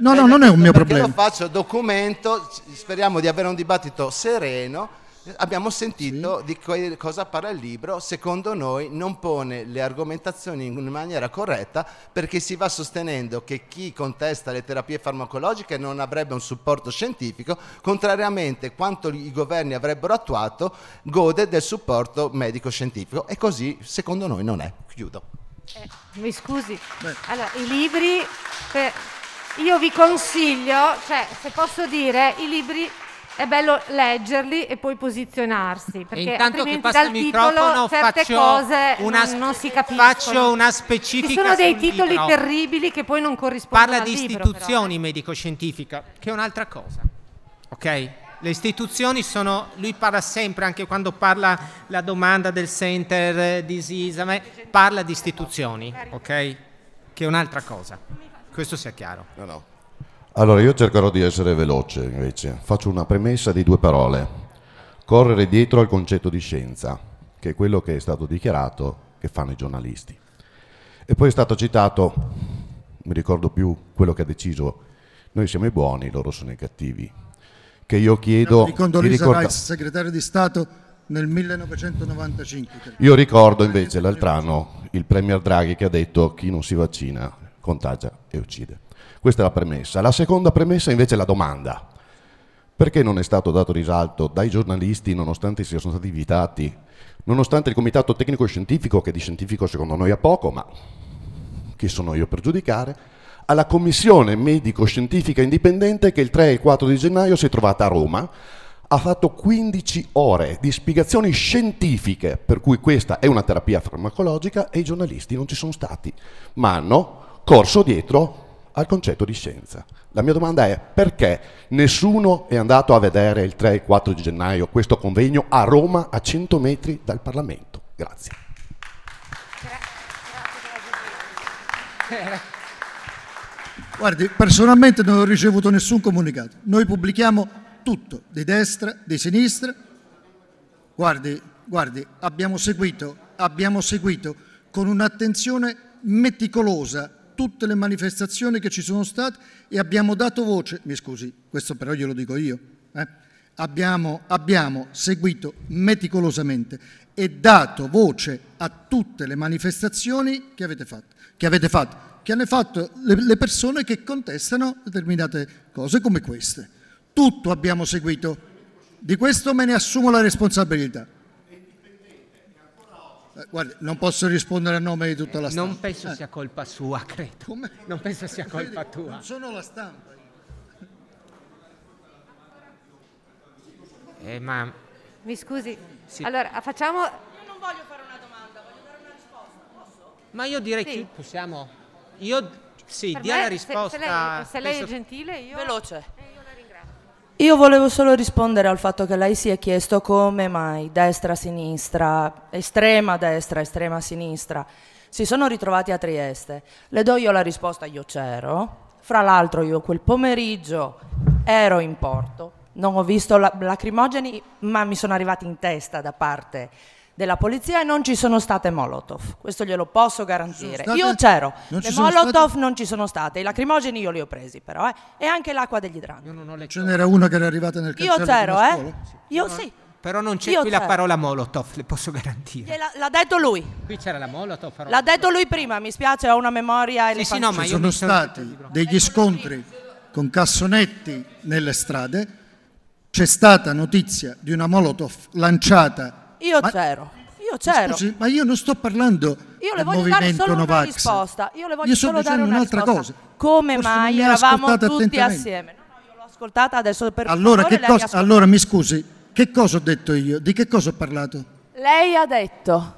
No, no, non è un mio perché problema. lo faccio documento, speriamo di avere un dibattito sereno. Abbiamo sentito di que- cosa parla il libro, secondo noi non pone le argomentazioni in maniera corretta perché si va sostenendo che chi contesta le terapie farmacologiche non avrebbe un supporto scientifico, contrariamente quanto i governi avrebbero attuato gode del supporto medico-scientifico e così secondo noi non è. Chiudo. Eh, mi scusi. Allora, i libri, per- io vi consiglio, cioè, se posso dire, i libri è bello leggerli e poi posizionarsi, E perché intanto che altrimenti passa dal il titolo microfono certe faccio cose una, non, non si capiscono. faccio una specifica Ci sono dei titoli libro. terribili che poi non corrispondono Parla al di libro, istituzioni medico-scientifica, che è un'altra cosa. Ok? Le istituzioni sono, lui parla sempre, anche quando parla la domanda del center eh, disease, a me- parla di istituzioni, ok? Che è un'altra cosa. Questo sia chiaro. No, no. Allora io cercherò di essere veloce invece. Faccio una premessa di due parole. Correre dietro al concetto di scienza, che è quello che è stato dichiarato che fanno i giornalisti. E poi è stato citato, mi ricordo più quello che ha deciso, noi siamo i buoni, loro sono i cattivi. Che io chiedo Di Condoleezza ricorda- Rice, segretario di Stato nel 1995. credo. Io ricordo invece l'altro anno il Premier Draghi che ha detto chi non si vaccina contagia e uccide. Questa è la premessa. La seconda premessa invece è la domanda. Perché non è stato dato risalto dai giornalisti, nonostante siano stati invitati, nonostante il Comitato Tecnico Scientifico, che di scientifico secondo noi ha poco, ma chi sono io per giudicare, alla Commissione Medico-Scientifica Indipendente che il 3 e il 4 di gennaio si è trovata a Roma, ha fatto 15 ore di spiegazioni scientifiche per cui questa è una terapia farmacologica e i giornalisti non ci sono stati, ma hanno corso dietro al concetto di scienza. La mia domanda è perché nessuno è andato a vedere il 3 e 4 di gennaio questo convegno a Roma a 100 metri dal Parlamento? Grazie. Guardi, personalmente non ho ricevuto nessun comunicato. Noi pubblichiamo tutto, di destra, di sinistra. Guardi, guardi, abbiamo seguito, abbiamo seguito con un'attenzione meticolosa tutte le manifestazioni che ci sono state e abbiamo dato voce, mi scusi, questo però glielo dico io, eh? abbiamo, abbiamo seguito meticolosamente e dato voce a tutte le manifestazioni che avete fatto, che avete fatto, che hanno fatto le, le persone che contestano determinate cose come queste. Tutto abbiamo seguito. Di questo me ne assumo la responsabilità. Eh, Guardi, non posso rispondere a nome di tutta la stampa. Non penso Eh, sia colpa sua, credo. come? Non penso sia colpa Vedi, tua. Non sono la stampa. Eh, ma Mi scusi. Sì. Allora, facciamo... Ma io direi Sì. che possiamo. Io sì, per dia me, la se- risposta. Se, lei, se lei è penso- gentile, io... Veloce. Io volevo solo rispondere al fatto che lei si è chiesto come mai destra, sinistra, estrema destra, estrema sinistra si sono ritrovati a Trieste. Le do io la risposta, io c'ero. Fra l'altro io quel pomeriggio ero in porto, non ho visto la- lacrimogeni, ma mi sono arrivati in testa da parte della polizia e non ci sono state Molotov. Questo glielo posso garantire. state- Io c'ero. non ci Le sono Molotov state- non ci sono state, i lacrimogeni io li ho presi però, eh. E anche l'acqua degli idranti. Io non ho le Ce n'era una che era arrivata nel Io cancello di c'ero, eh? scuola? Io sì. Però non c'è Io qui la c'ero. parola Molotov, le posso garantire. Gliela- l'ha detto lui. Qui c'era la Molotov. però- L'ha detto lui prima, mi spiace, ho una memoria Sì, sì, no, ma Ci io sono stati degli scontri con cassonetti nelle strade, c'è stata notizia di una Molotov lanciata. Io Ma- c'ero. Io c'ero. Scusi, ma io non sto parlando Io le voglio dare solo una Novax. risposta. Io le voglio Io solo dare una un'altra risposta. cosa. Come Forse mai eravamo tutti assieme? No, no, io l'ho ascoltata adesso per Allora, che cosa, allora mi scusi, che cosa ho detto io? Di che cosa ho parlato? Lei ha detto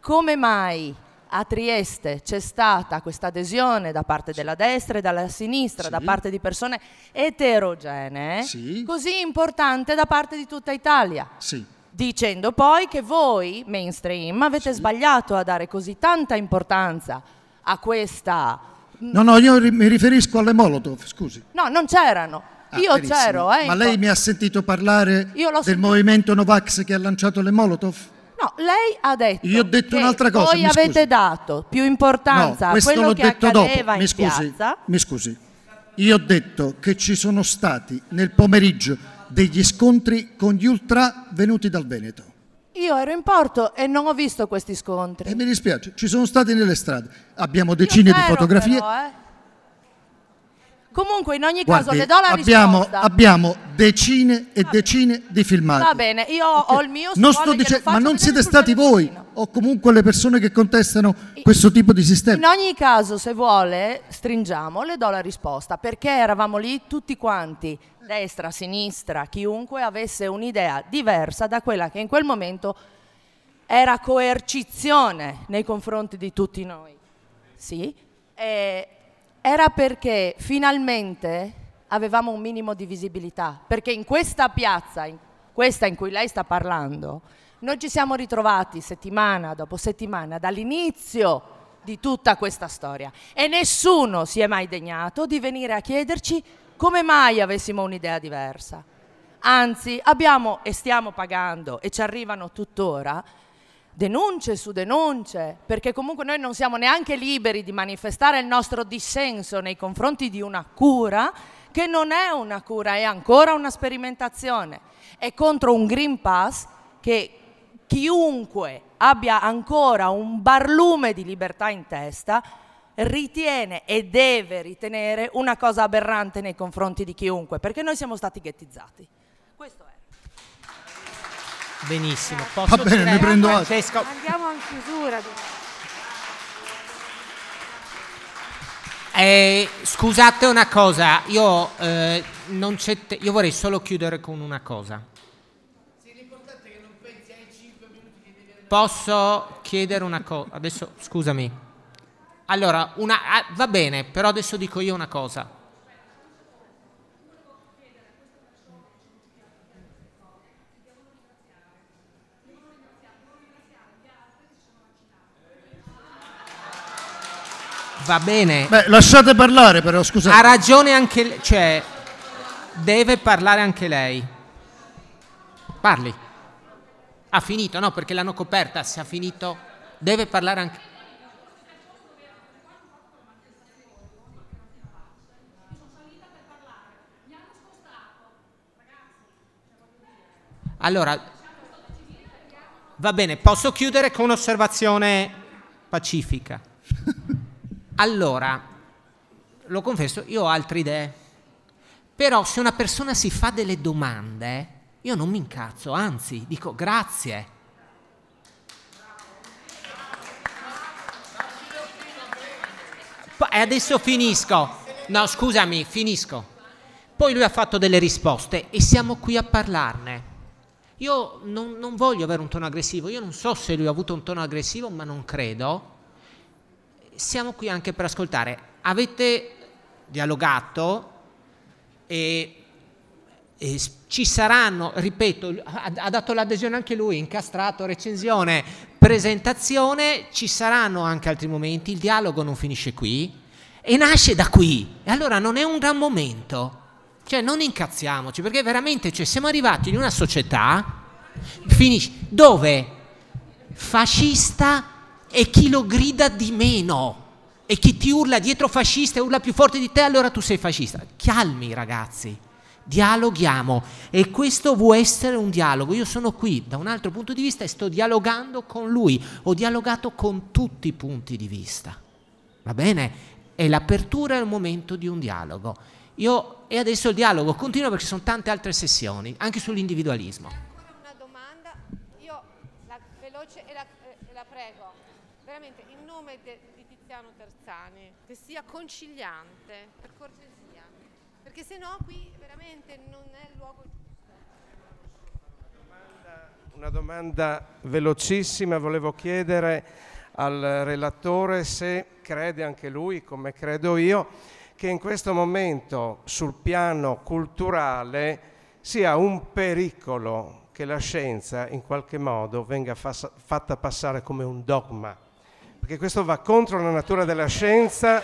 come mai a Trieste c'è stata questa adesione da parte della destra e dalla sinistra, da parte di persone eterogenee, Sì. così importante da parte di tutta Italia. Sì. Dicendo poi che voi, mainstream, avete sbagliato a dare così tanta importanza a questa... No, no, io ri- mi riferisco alle Molotov, scusi. No, non c'erano. Ah, Io benissimo. c'ero, eh. Ma lei po- mi ha sentito parlare del sentito. movimento Novax che ha lanciato le Molotov? No, lei ha detto Io ho detto che un'altra cosa, Voi mi avete scusi. dato più importanza no, a quello l'ho che detto accadeva dopo. in Mi scusi, piazza. mi scusi. Io ho detto che ci sono stati nel pomeriggio degli scontri con gli ultra venuti dal Veneto. Io ero in porto e non ho visto questi scontri. E mi dispiace, ci sono stati nelle strade. Abbiamo decine di fotografie. però, eh. Comunque, in ogni caso, Guardi, le do la abbiamo, risposta. abbiamo decine e decine di filmati. Va bene, io ho il mio Non sto dicendo, ma non siete stati voi o comunque le persone che contestano questo tipo di In sistema. ogni caso, se vuole, stringiamo, le do la risposta, perché eravamo lì tutti quanti, destra, sinistra, chiunque avesse un'idea diversa da quella che in quel momento era coercizione nei confronti di tutti noi. Sì, e era perché finalmente avevamo un minimo di visibilità, perché in questa piazza, in questa in cui lei sta parlando, noi ci siamo ritrovati settimana dopo settimana dall'inizio di tutta questa storia e nessuno si è mai degnato di venire a chiederci come mai avessimo un'idea diversa. Anzi, abbiamo e stiamo pagando e ci arrivano tuttora denunce su denunce, perché comunque noi non siamo neanche liberi di manifestare il nostro dissenso nei confronti di una cura che non è una cura, è ancora una sperimentazione. È contro un Green Pass che chiunque abbia ancora un barlume di libertà in testa ritiene e deve ritenere una cosa aberrante nei confronti di chiunque, perché noi siamo stati ghettizzati. Questo è. Benissimo. Posso Va bene, ne prendo atto. Francesco, Andiamo in chiusura. eh, scusate una cosa, io, eh, non c'è te- io vorrei solo chiudere con una cosa. Posso chiedere una cosa? Adesso, scusami. Allora, una, ah, va bene, però adesso dico io una cosa. Va bene. Beh, lasciate parlare però, scusate. Ha ragione anche lei, cioè deve parlare anche lei. Parli. Ha finito, no, perché l'hanno coperta, se ha finito deve parlare anche Allora, va bene, posso chiudere con un'osservazione pacifica. Allora, lo confesso, io ho altre idee. Però se una persona si fa delle domande, io non mi incazzo, anzi, dico grazie. E adesso finisco. No, scusami, finisco. Poi lui ha fatto delle risposte e siamo qui a parlarne. Io non, non, voglio avere un tono aggressivo, io non so se lui ha avuto un tono aggressivo, ma non credo. Siamo qui anche per ascoltare. Avete dialogato e, e ci saranno, ripeto, ha, ha dato l'adesione anche lui, incastrato, recensione, presentazione, ci saranno anche altri momenti, il dialogo non finisce qui e nasce da qui. E allora non è un gran momento cioè non incazziamoci, perché veramente cioè, siamo arrivati in una società finisce, dove fascista è chi lo grida di meno e chi ti urla dietro fascista e urla più forte di te, allora tu sei fascista. Calmi ragazzi, dialoghiamo e questo può essere un dialogo. Io sono qui da un altro punto di vista e sto dialogando con lui, ho dialogato con tutti i punti di vista. Va bene? E l'apertura è il momento di un dialogo. Io, e adesso il dialogo continua perché ci sono tante altre sessioni, anche sull'individualismo. Ancora una domanda, io la veloce e la, eh, la prego, veramente in nome de, di Tiziano Terzani, che sia conciliante, per cortesia, perché se no qui veramente non è il luogo giusto. Una domanda velocissima, volevo chiedere al relatore se crede anche lui, come credo io, che in questo momento sul piano culturale sia un pericolo che la scienza in qualche modo venga fa- fatta passare come un dogma, perché questo va contro la natura della scienza,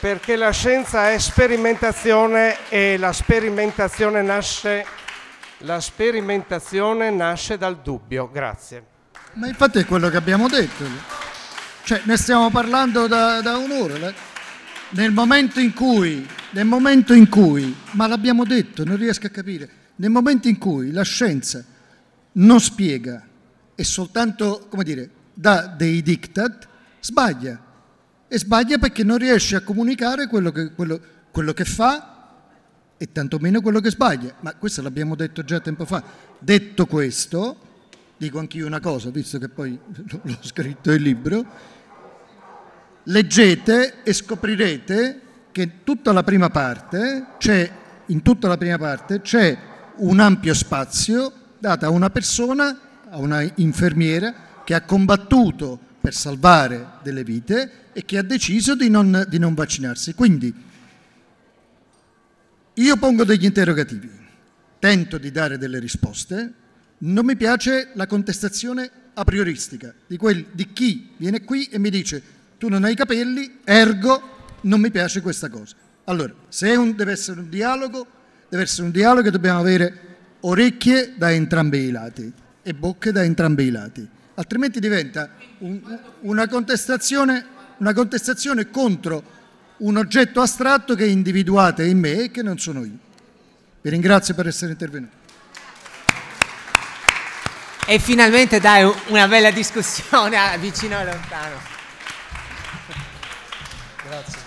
perché la scienza è sperimentazione e la sperimentazione nasce, la sperimentazione nasce dal dubbio. Grazie. Ma infatti è quello che abbiamo detto. Cioè, ne stiamo parlando da, da un'ora nel momento in cui, nel momento in cui, ma l'abbiamo detto, non riesco a capire, nel momento in cui la scienza non spiega e soltanto, come dire, dà dei diktat, sbaglia. E sbaglia perché non riesce a comunicare quello che, quello, quello che fa e tantomeno quello che sbaglia. Ma questo l'abbiamo detto già tempo fa. Detto questo, dico anch'io una cosa, visto che poi l'ho scritto il libro, leggete e scoprirete che tutta la prima parte c'è, in tutta la prima parte c'è un ampio spazio dato a una persona, a una infermiera che ha combattuto per salvare delle vite e che ha deciso di non, di non vaccinarsi. Quindi io pongo degli interrogativi, tento di dare delle risposte, non mi piace la contestazione a prioristica di, quel, di chi viene qui e mi dice tu non hai i capelli, ergo non mi piace questa cosa. Allora, se un, deve essere un dialogo, deve essere un dialogo e dobbiamo avere orecchie da entrambi i lati e bocche da entrambi i lati, altrimenti diventa un, una, contestazione, una contestazione contro un oggetto astratto che individuate in me e che non sono io. Vi ringrazio per essere intervenuti. E finalmente dai una bella discussione vicino e lontano. Grazie.